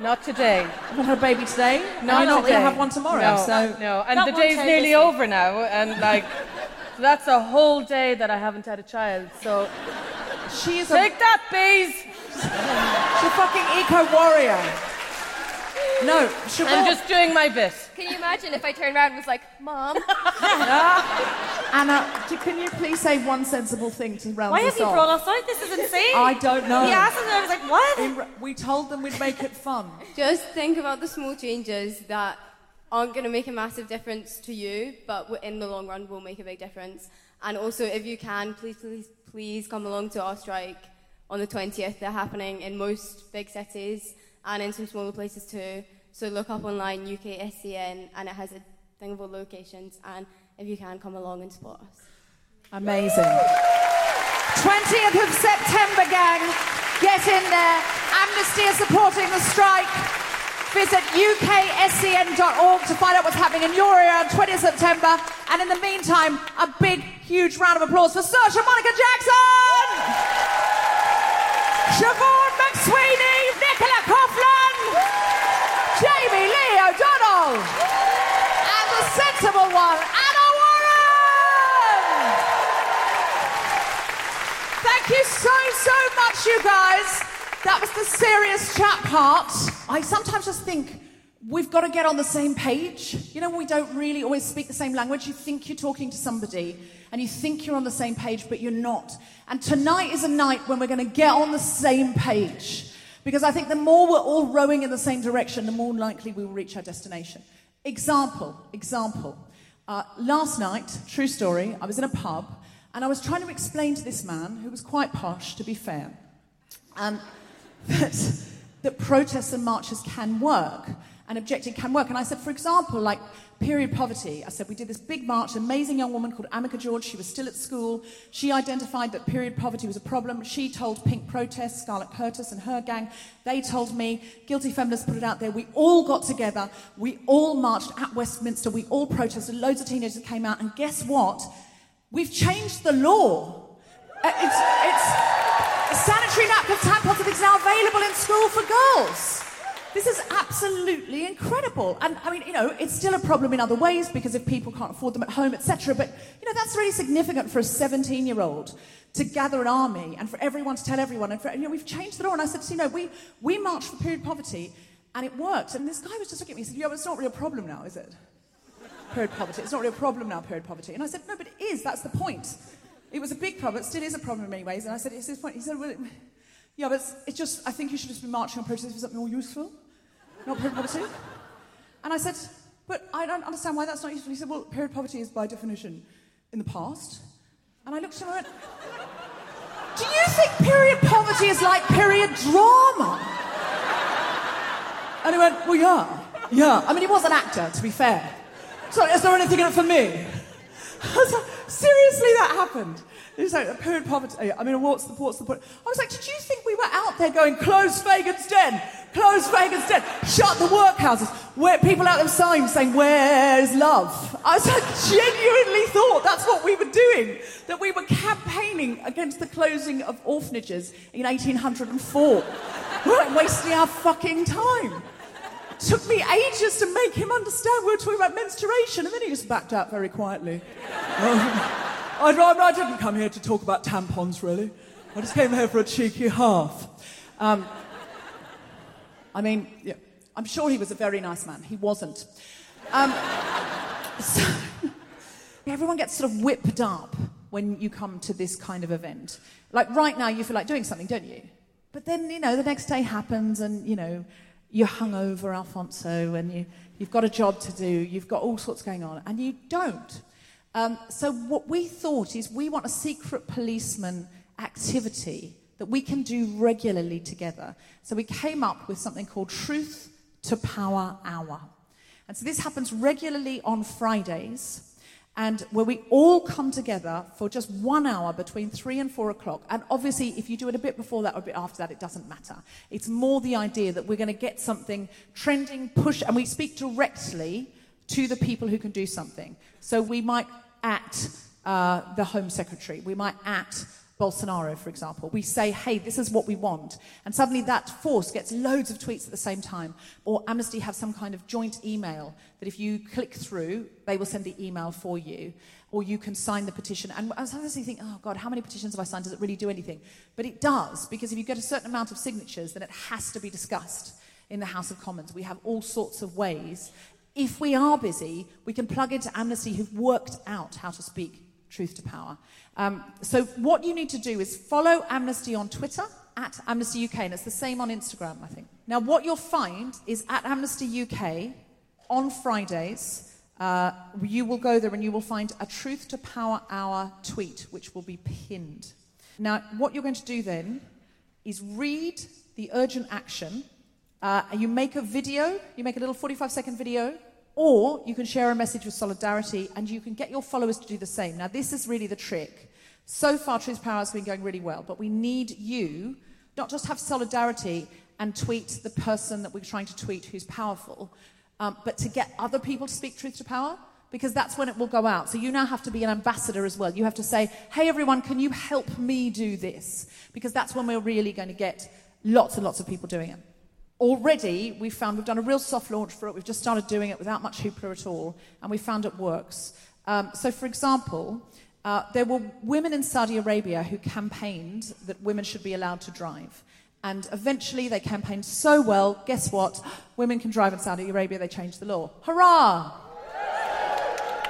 Not today. I've not had a baby today. and Not you're not going to have one tomorrow. No, so no, and the day's nearly over now, and like that's a whole day that I haven't had a child. So she's take that, bees. She's a fucking eco warrior. No, Siobhan. I'm just doing my bit. Can you imagine if I turned around and was like, "Mom"? Ah. Anna, do- can you please say one sensible thing to round Why this have you off? brought us out? This is insane. I don't know. He asked us, and I was like, what? In- we told them we'd make it fun. Just think about the small changes that aren't going to make a massive difference to you, but w- in the long run will make a big difference. And also, if you can, please, please, please come along to our strike on the 20th. They're happening in most big cities and in some smaller places too. So look up online UK SCN and it has a thing of all locations. And if you can, come along and support us. Amazing. 20th of September, gang. Get in there. Amnesty is supporting the strike. Visit ukscn.org to find out what's happening in your area on 20th September. And in the meantime, a big, huge round of applause for Saoirse Monica Jackson! Siobhan McSweeney, Nicola Coughlan, Jamie Lee O'Donnell, and the Anna Warren! Thank you so, so much, you guys. That was the serious chat part. I sometimes just think we've got to get on the same page. You know, we don't really always speak the same language. You think you're talking to somebody and you think you're on the same page, but you're not. And tonight is a night when we're going to get on the same page. Because I think the more we're all rowing in the same direction, the more likely we will reach our destination. Example, example. Uh, last night, true story, I was in a pub and I was trying to explain to this man, who was quite posh, to be fair, um, that, that protests and marches can work and objecting can work. And I said, for example, like period poverty. I said, we did this big march, amazing young woman called Amika George. She was still at school. She identified that period poverty was a problem. She told Pink Protest, Scarlett Curtis and her gang. They told me, Guilty Feminists put it out there. We all got together. We all marched at Westminster. We all protested. Loads of teenagers came out. And guess what? We've changed the law. Uh, It's, it's sanitary napkins, tampons, things now available in school for girls. This is absolutely incredible. And I mean, you know, it's still a problem in other ways because if people can't afford them at home, etc. But, you know, that's really significant for a 17 year old to gather an army and for everyone to tell everyone. And for, you know, we've changed the law. And I said, you know, we, we marched for period poverty and it worked. And this guy was just looking at me and said, yeah, but it's not really a problem now, is it? Period poverty. It's not really a problem now, period poverty. And I said, no, but it is. That's the point. It was a big problem. It still is a problem in many ways. And I said, it's this point. He said, well, it, yeah, but it's, it's just, I think you should just be marching on protest for something more useful, not period poverty. And I said, but I don't understand why that's not useful. He said, well, period poverty is by definition in the past. And I looked at him and I went, do you think period poverty is like period drama? And he went, well, yeah, yeah. I mean, he was an actor, to be fair. So, is there anything in it for me? I was like, seriously, that happened. He was like, period poverty. I mean, what's the, what's the point? I was like, did you think we were out there going, close Fagin's Den, close Fagin's Den, shut the workhouses, where people out there signs saying, where's love? I genuinely thought that's what we were doing, that we were campaigning against the closing of orphanages in 1804. we weren't wasting our fucking time. It Took me ages to make him understand we were talking about menstruation, and then he just backed out very quietly. I, I didn't come here to talk about tampons, really. I just came here for a cheeky half. Um, I mean, yeah, I'm sure he was a very nice man. He wasn't. Um, so, everyone gets sort of whipped up when you come to this kind of event. Like right now, you feel like doing something, don't you? But then, you know, the next day happens and, you know, you're hungover, Alfonso, and you, you've got a job to do, you've got all sorts going on, and you don't. Um, so, what we thought is we want a secret policeman activity that we can do regularly together. So, we came up with something called Truth to Power Hour. And so, this happens regularly on Fridays and where we all come together for just one hour between three and four o'clock. And obviously, if you do it a bit before that or a bit after that, it doesn't matter. It's more the idea that we're going to get something trending, push, and we speak directly to the people who can do something. So we might at uh, the Home Secretary, we might at Bolsonaro, for example. We say, hey, this is what we want. And suddenly that force gets loads of tweets at the same time. Or Amnesty have some kind of joint email that if you click through, they will send the email for you. Or you can sign the petition. And I was honestly thinking, oh God, how many petitions have I signed? Does it really do anything? But it does, because if you get a certain amount of signatures, then it has to be discussed in the House of Commons. We have all sorts of ways. If we are busy, we can plug into Amnesty who've worked out how to speak truth to power. Um, so, what you need to do is follow Amnesty on Twitter at Amnesty UK, and it's the same on Instagram, I think. Now, what you'll find is at Amnesty UK on Fridays, uh, you will go there and you will find a Truth to Power Hour tweet, which will be pinned. Now, what you're going to do then is read the urgent action, uh, you make a video, you make a little 45 second video, or you can share a message with solidarity and you can get your followers to do the same. Now, this is really the trick. So far, Truth to Power has been going really well, but we need you not just have solidarity and tweet the person that we're trying to tweet who's powerful, um, but to get other people to speak truth to power because that's when it will go out. So you now have to be an ambassador as well. You have to say, hey, everyone, can you help me do this? Because that's when we're really going to get lots and lots of people doing it. Already, we've found we've done a real soft launch for it. We've just started doing it without much hoopla at all, and we found it works. Um, so, for example, uh, there were women in Saudi Arabia who campaigned that women should be allowed to drive. And eventually they campaigned so well, guess what? Women can drive in Saudi Arabia, they changed the law. Hurrah!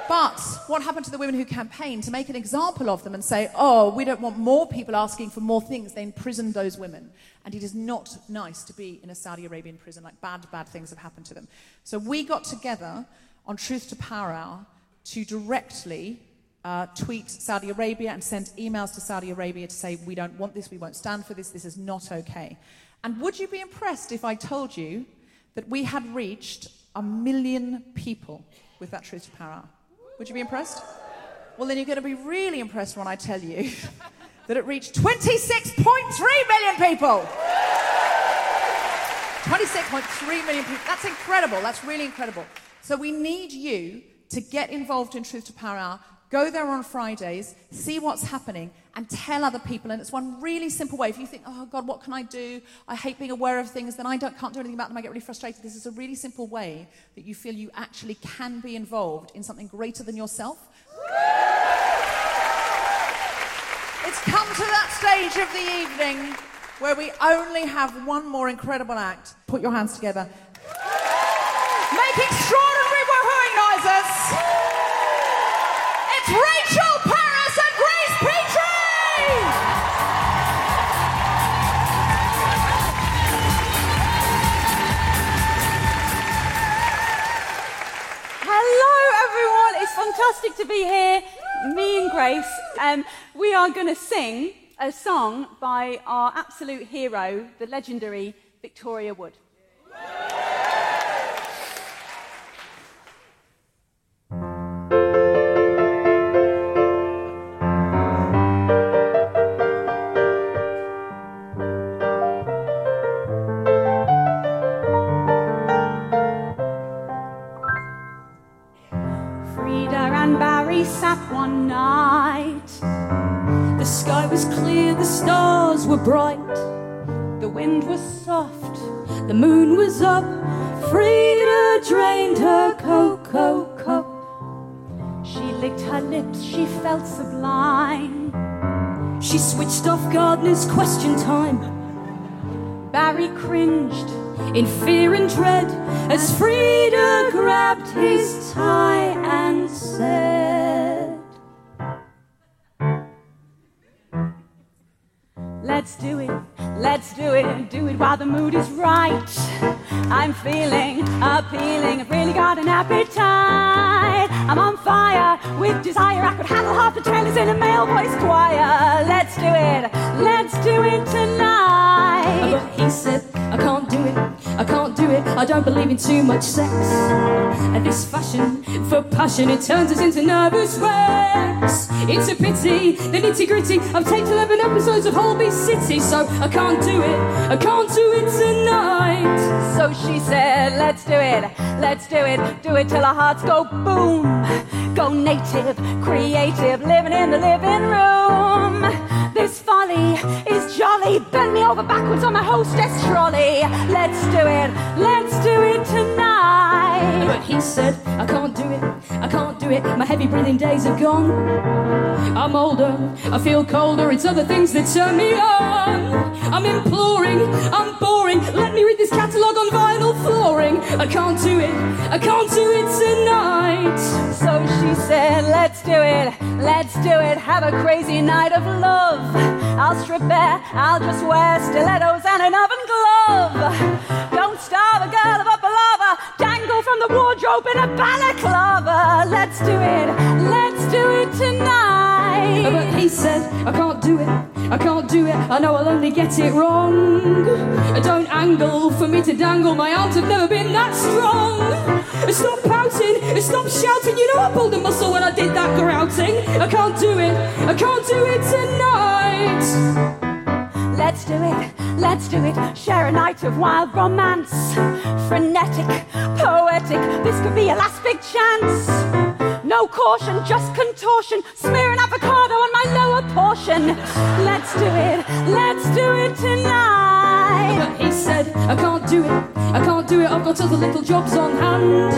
But what happened to the women who campaigned to make an example of them and say, oh, we don't want more people asking for more things? They imprisoned those women. And it is not nice to be in a Saudi Arabian prison. Like bad, bad things have happened to them. So we got together on Truth to Power Hour to directly uh, tweet Saudi Arabia and send emails to Saudi Arabia to say, we don't want this, we won't stand for this, this is not okay. And would you be impressed if I told you that we had reached a million people with that Truth to Power Would you be impressed? Well, then you're going to be really impressed when I tell you that it reached 26.3 million people. 26.3 million people. That's incredible. That's really incredible. So we need you to get involved in Truth to Power Hour. Go there on Fridays, see what's happening, and tell other people. And it's one really simple way. If you think, oh God, what can I do? I hate being aware of things, then I don't, can't do anything about them. I get really frustrated. This is a really simple way that you feel you actually can be involved in something greater than yourself. It's come to that stage of the evening where we only have one more incredible act. Put your hands together. Fantastic to be here. Me and Grace. Um, we are going to sing a song by our absolute hero, the legendary Victoria Wood. Sat one night. The sky was clear, the stars were bright. The wind was soft, the moon was up. Freda drained her cocoa cup. She licked her lips, she felt sublime. She switched off Gardeners' Question Time. Barry cringed in fear and dread as Freda grabbed his tie and said, Let's do it, let's do it, do it while the mood is right. I'm feeling appealing, I've really got an appetite. I'm on fire with desire, I could handle half the trailers in a male voice choir. Let's do it, let's do it tonight. But he said, I can't do it, I can't do it, I don't believe in too much sex. And this fashion for passion, it turns us into nervous wrecks. It's a pity, the nitty gritty. I've taped 11 episodes of Holby City, so I can't do it, I can't do it tonight. So she said, Let's do it, let's do it, do it till our hearts go boom. Go native, creative, living in the living room. This folly jolly. Bend me over backwards on my hostess trolley. Let's do it, let's do it tonight. But he said, I can't do it, I can't do it, my heavy breathing days are gone. I'm older, I feel colder, it's other things that turn me on. I'm imploring, I'm boring, let me read this catalogue on vinyl flooring. I can't do it, I can't do it tonight. So she said, Let's do it, let's do it, have a crazy night of love. I'll strip bare, I'll just wear stilettos and an oven glove. Don't starve a girl of a balava, dangle from the wardrobe in a balaclava. Let's do it, let's do it tonight. But he said, I can't do it, I can't do it, I know I'll only get it wrong. Don't angle for me to dangle, my arms have never been that strong. Stop pouting, stop shouting, you know I pulled a muscle when I did that grouting. I can't do it, I can't do it tonight. Let's do it, let's do it. Share a night of wild romance. Frenetic, poetic, this could be a last big chance. No caution, just contortion. Smear an avocado on my lower portion. Let's do it, let's do it tonight. Said, I can't do it, I can't do it, I've got other little jobs on hand.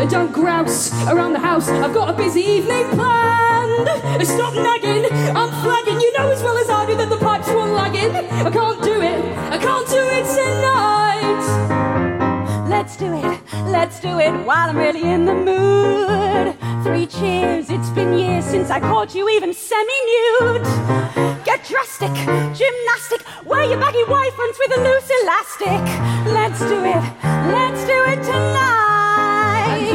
Uh, Don't grouse around the house, I've got a busy evening planned. Stop nagging, I'm flagging, you know as well as I do that the pipes were lagging. I can't do it, I can't do it tonight. Let's do it, let's do it while I'm really in the mood. Three cheers, it's been years since I caught you even semi nude. Get drastic, gymnastic, wear your baggy white ones with a loose elastic. Let's do it, let's do it tonight.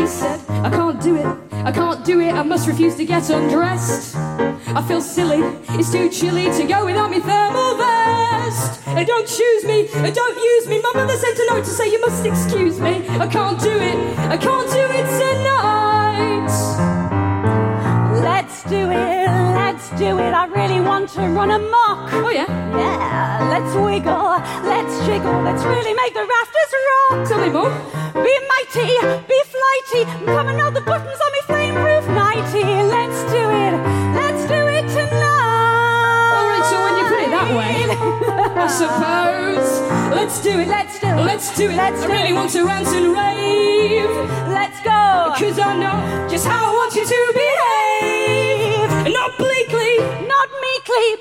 He said, I can't do it, I can't do it, I must refuse to get undressed. I feel silly, it's too chilly to go without my thermal vest. And Don't choose me, and don't use me. My mother sent a note to say you must excuse me. I can't do it, I can't do it tonight. Let's do it, let's do it. I really want to run amok. Oh, yeah? Yeah, let's wiggle, let's jiggle, let's really make the rafters rock. Tell me more. Be mighty, be flighty, come and know the buttons on me flame-proof nighty. Let's do it, let's do it tonight. All right, so when you put it that way, I suppose. Let's do it, let's do it, let's do it. Let's I do really it. want to rant and rave. Let's go. Cause I know just how I want you to behave.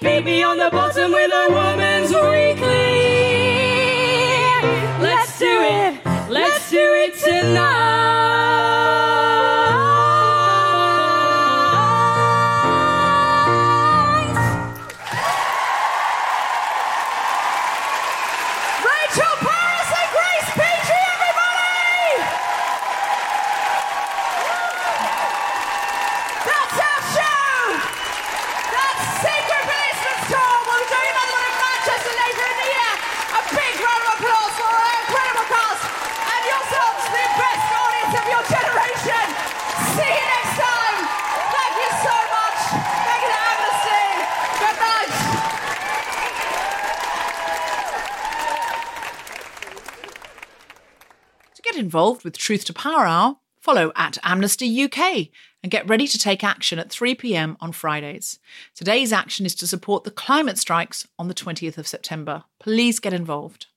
Beat me on the bottom with a woman's weekly. Involved with Truth to Power Hour, follow at Amnesty UK and get ready to take action at 3 pm on Fridays. Today's action is to support the climate strikes on the 20th of September. Please get involved.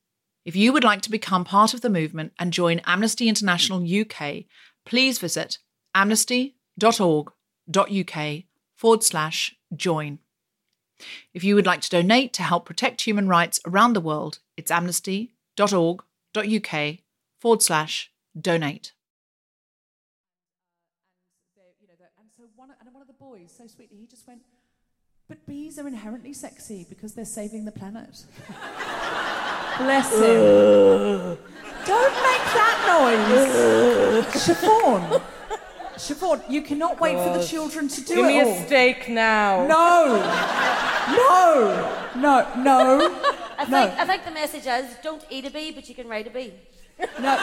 If you would like to become part of the movement and join Amnesty International UK, please visit amnesty.org.uk forward slash join. If you would like to donate to help protect human rights around the world, it's amnesty.org.uk forward slash donate. Uh, and so one, and one of the boys, so sweetly, he just went, but bees are inherently sexy because they're saving the planet. Bless him. Don't make that noise. Siobhan. Siobhan, you cannot wait for the children to do Give it me a all. steak now. No. No. No. No. I No. think, I think the message is don't eat a bee, but you can ride a bee. No,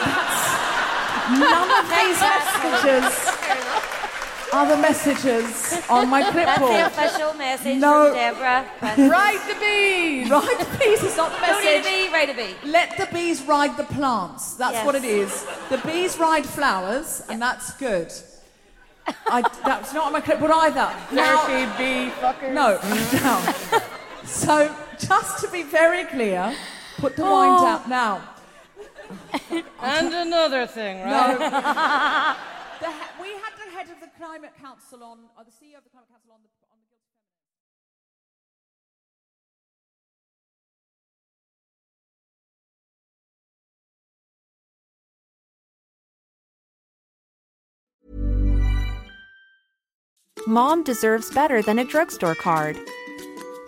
None of these messages are the messages on my That's clipboard. the official message No. from Deborah. Prince. Ride the bees. Ride the bees is not the Don't eat a bee, ride a bee. Let the bees ride the plants. That's Yes. what it is. The bees ride flowers, and that's good. I, that's not on my clipboard either. Now, bee fuckers. no, no. So, just to be very clear, put the wine Oh. down now. And another thing, No. right? The he- we had the head of the climate council on, or the CEO of the climate council. On the Mom deserves better than a drugstore card.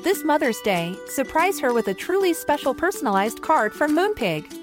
This Mother's Day, surprise her with a truly special personalized card from Moonpig.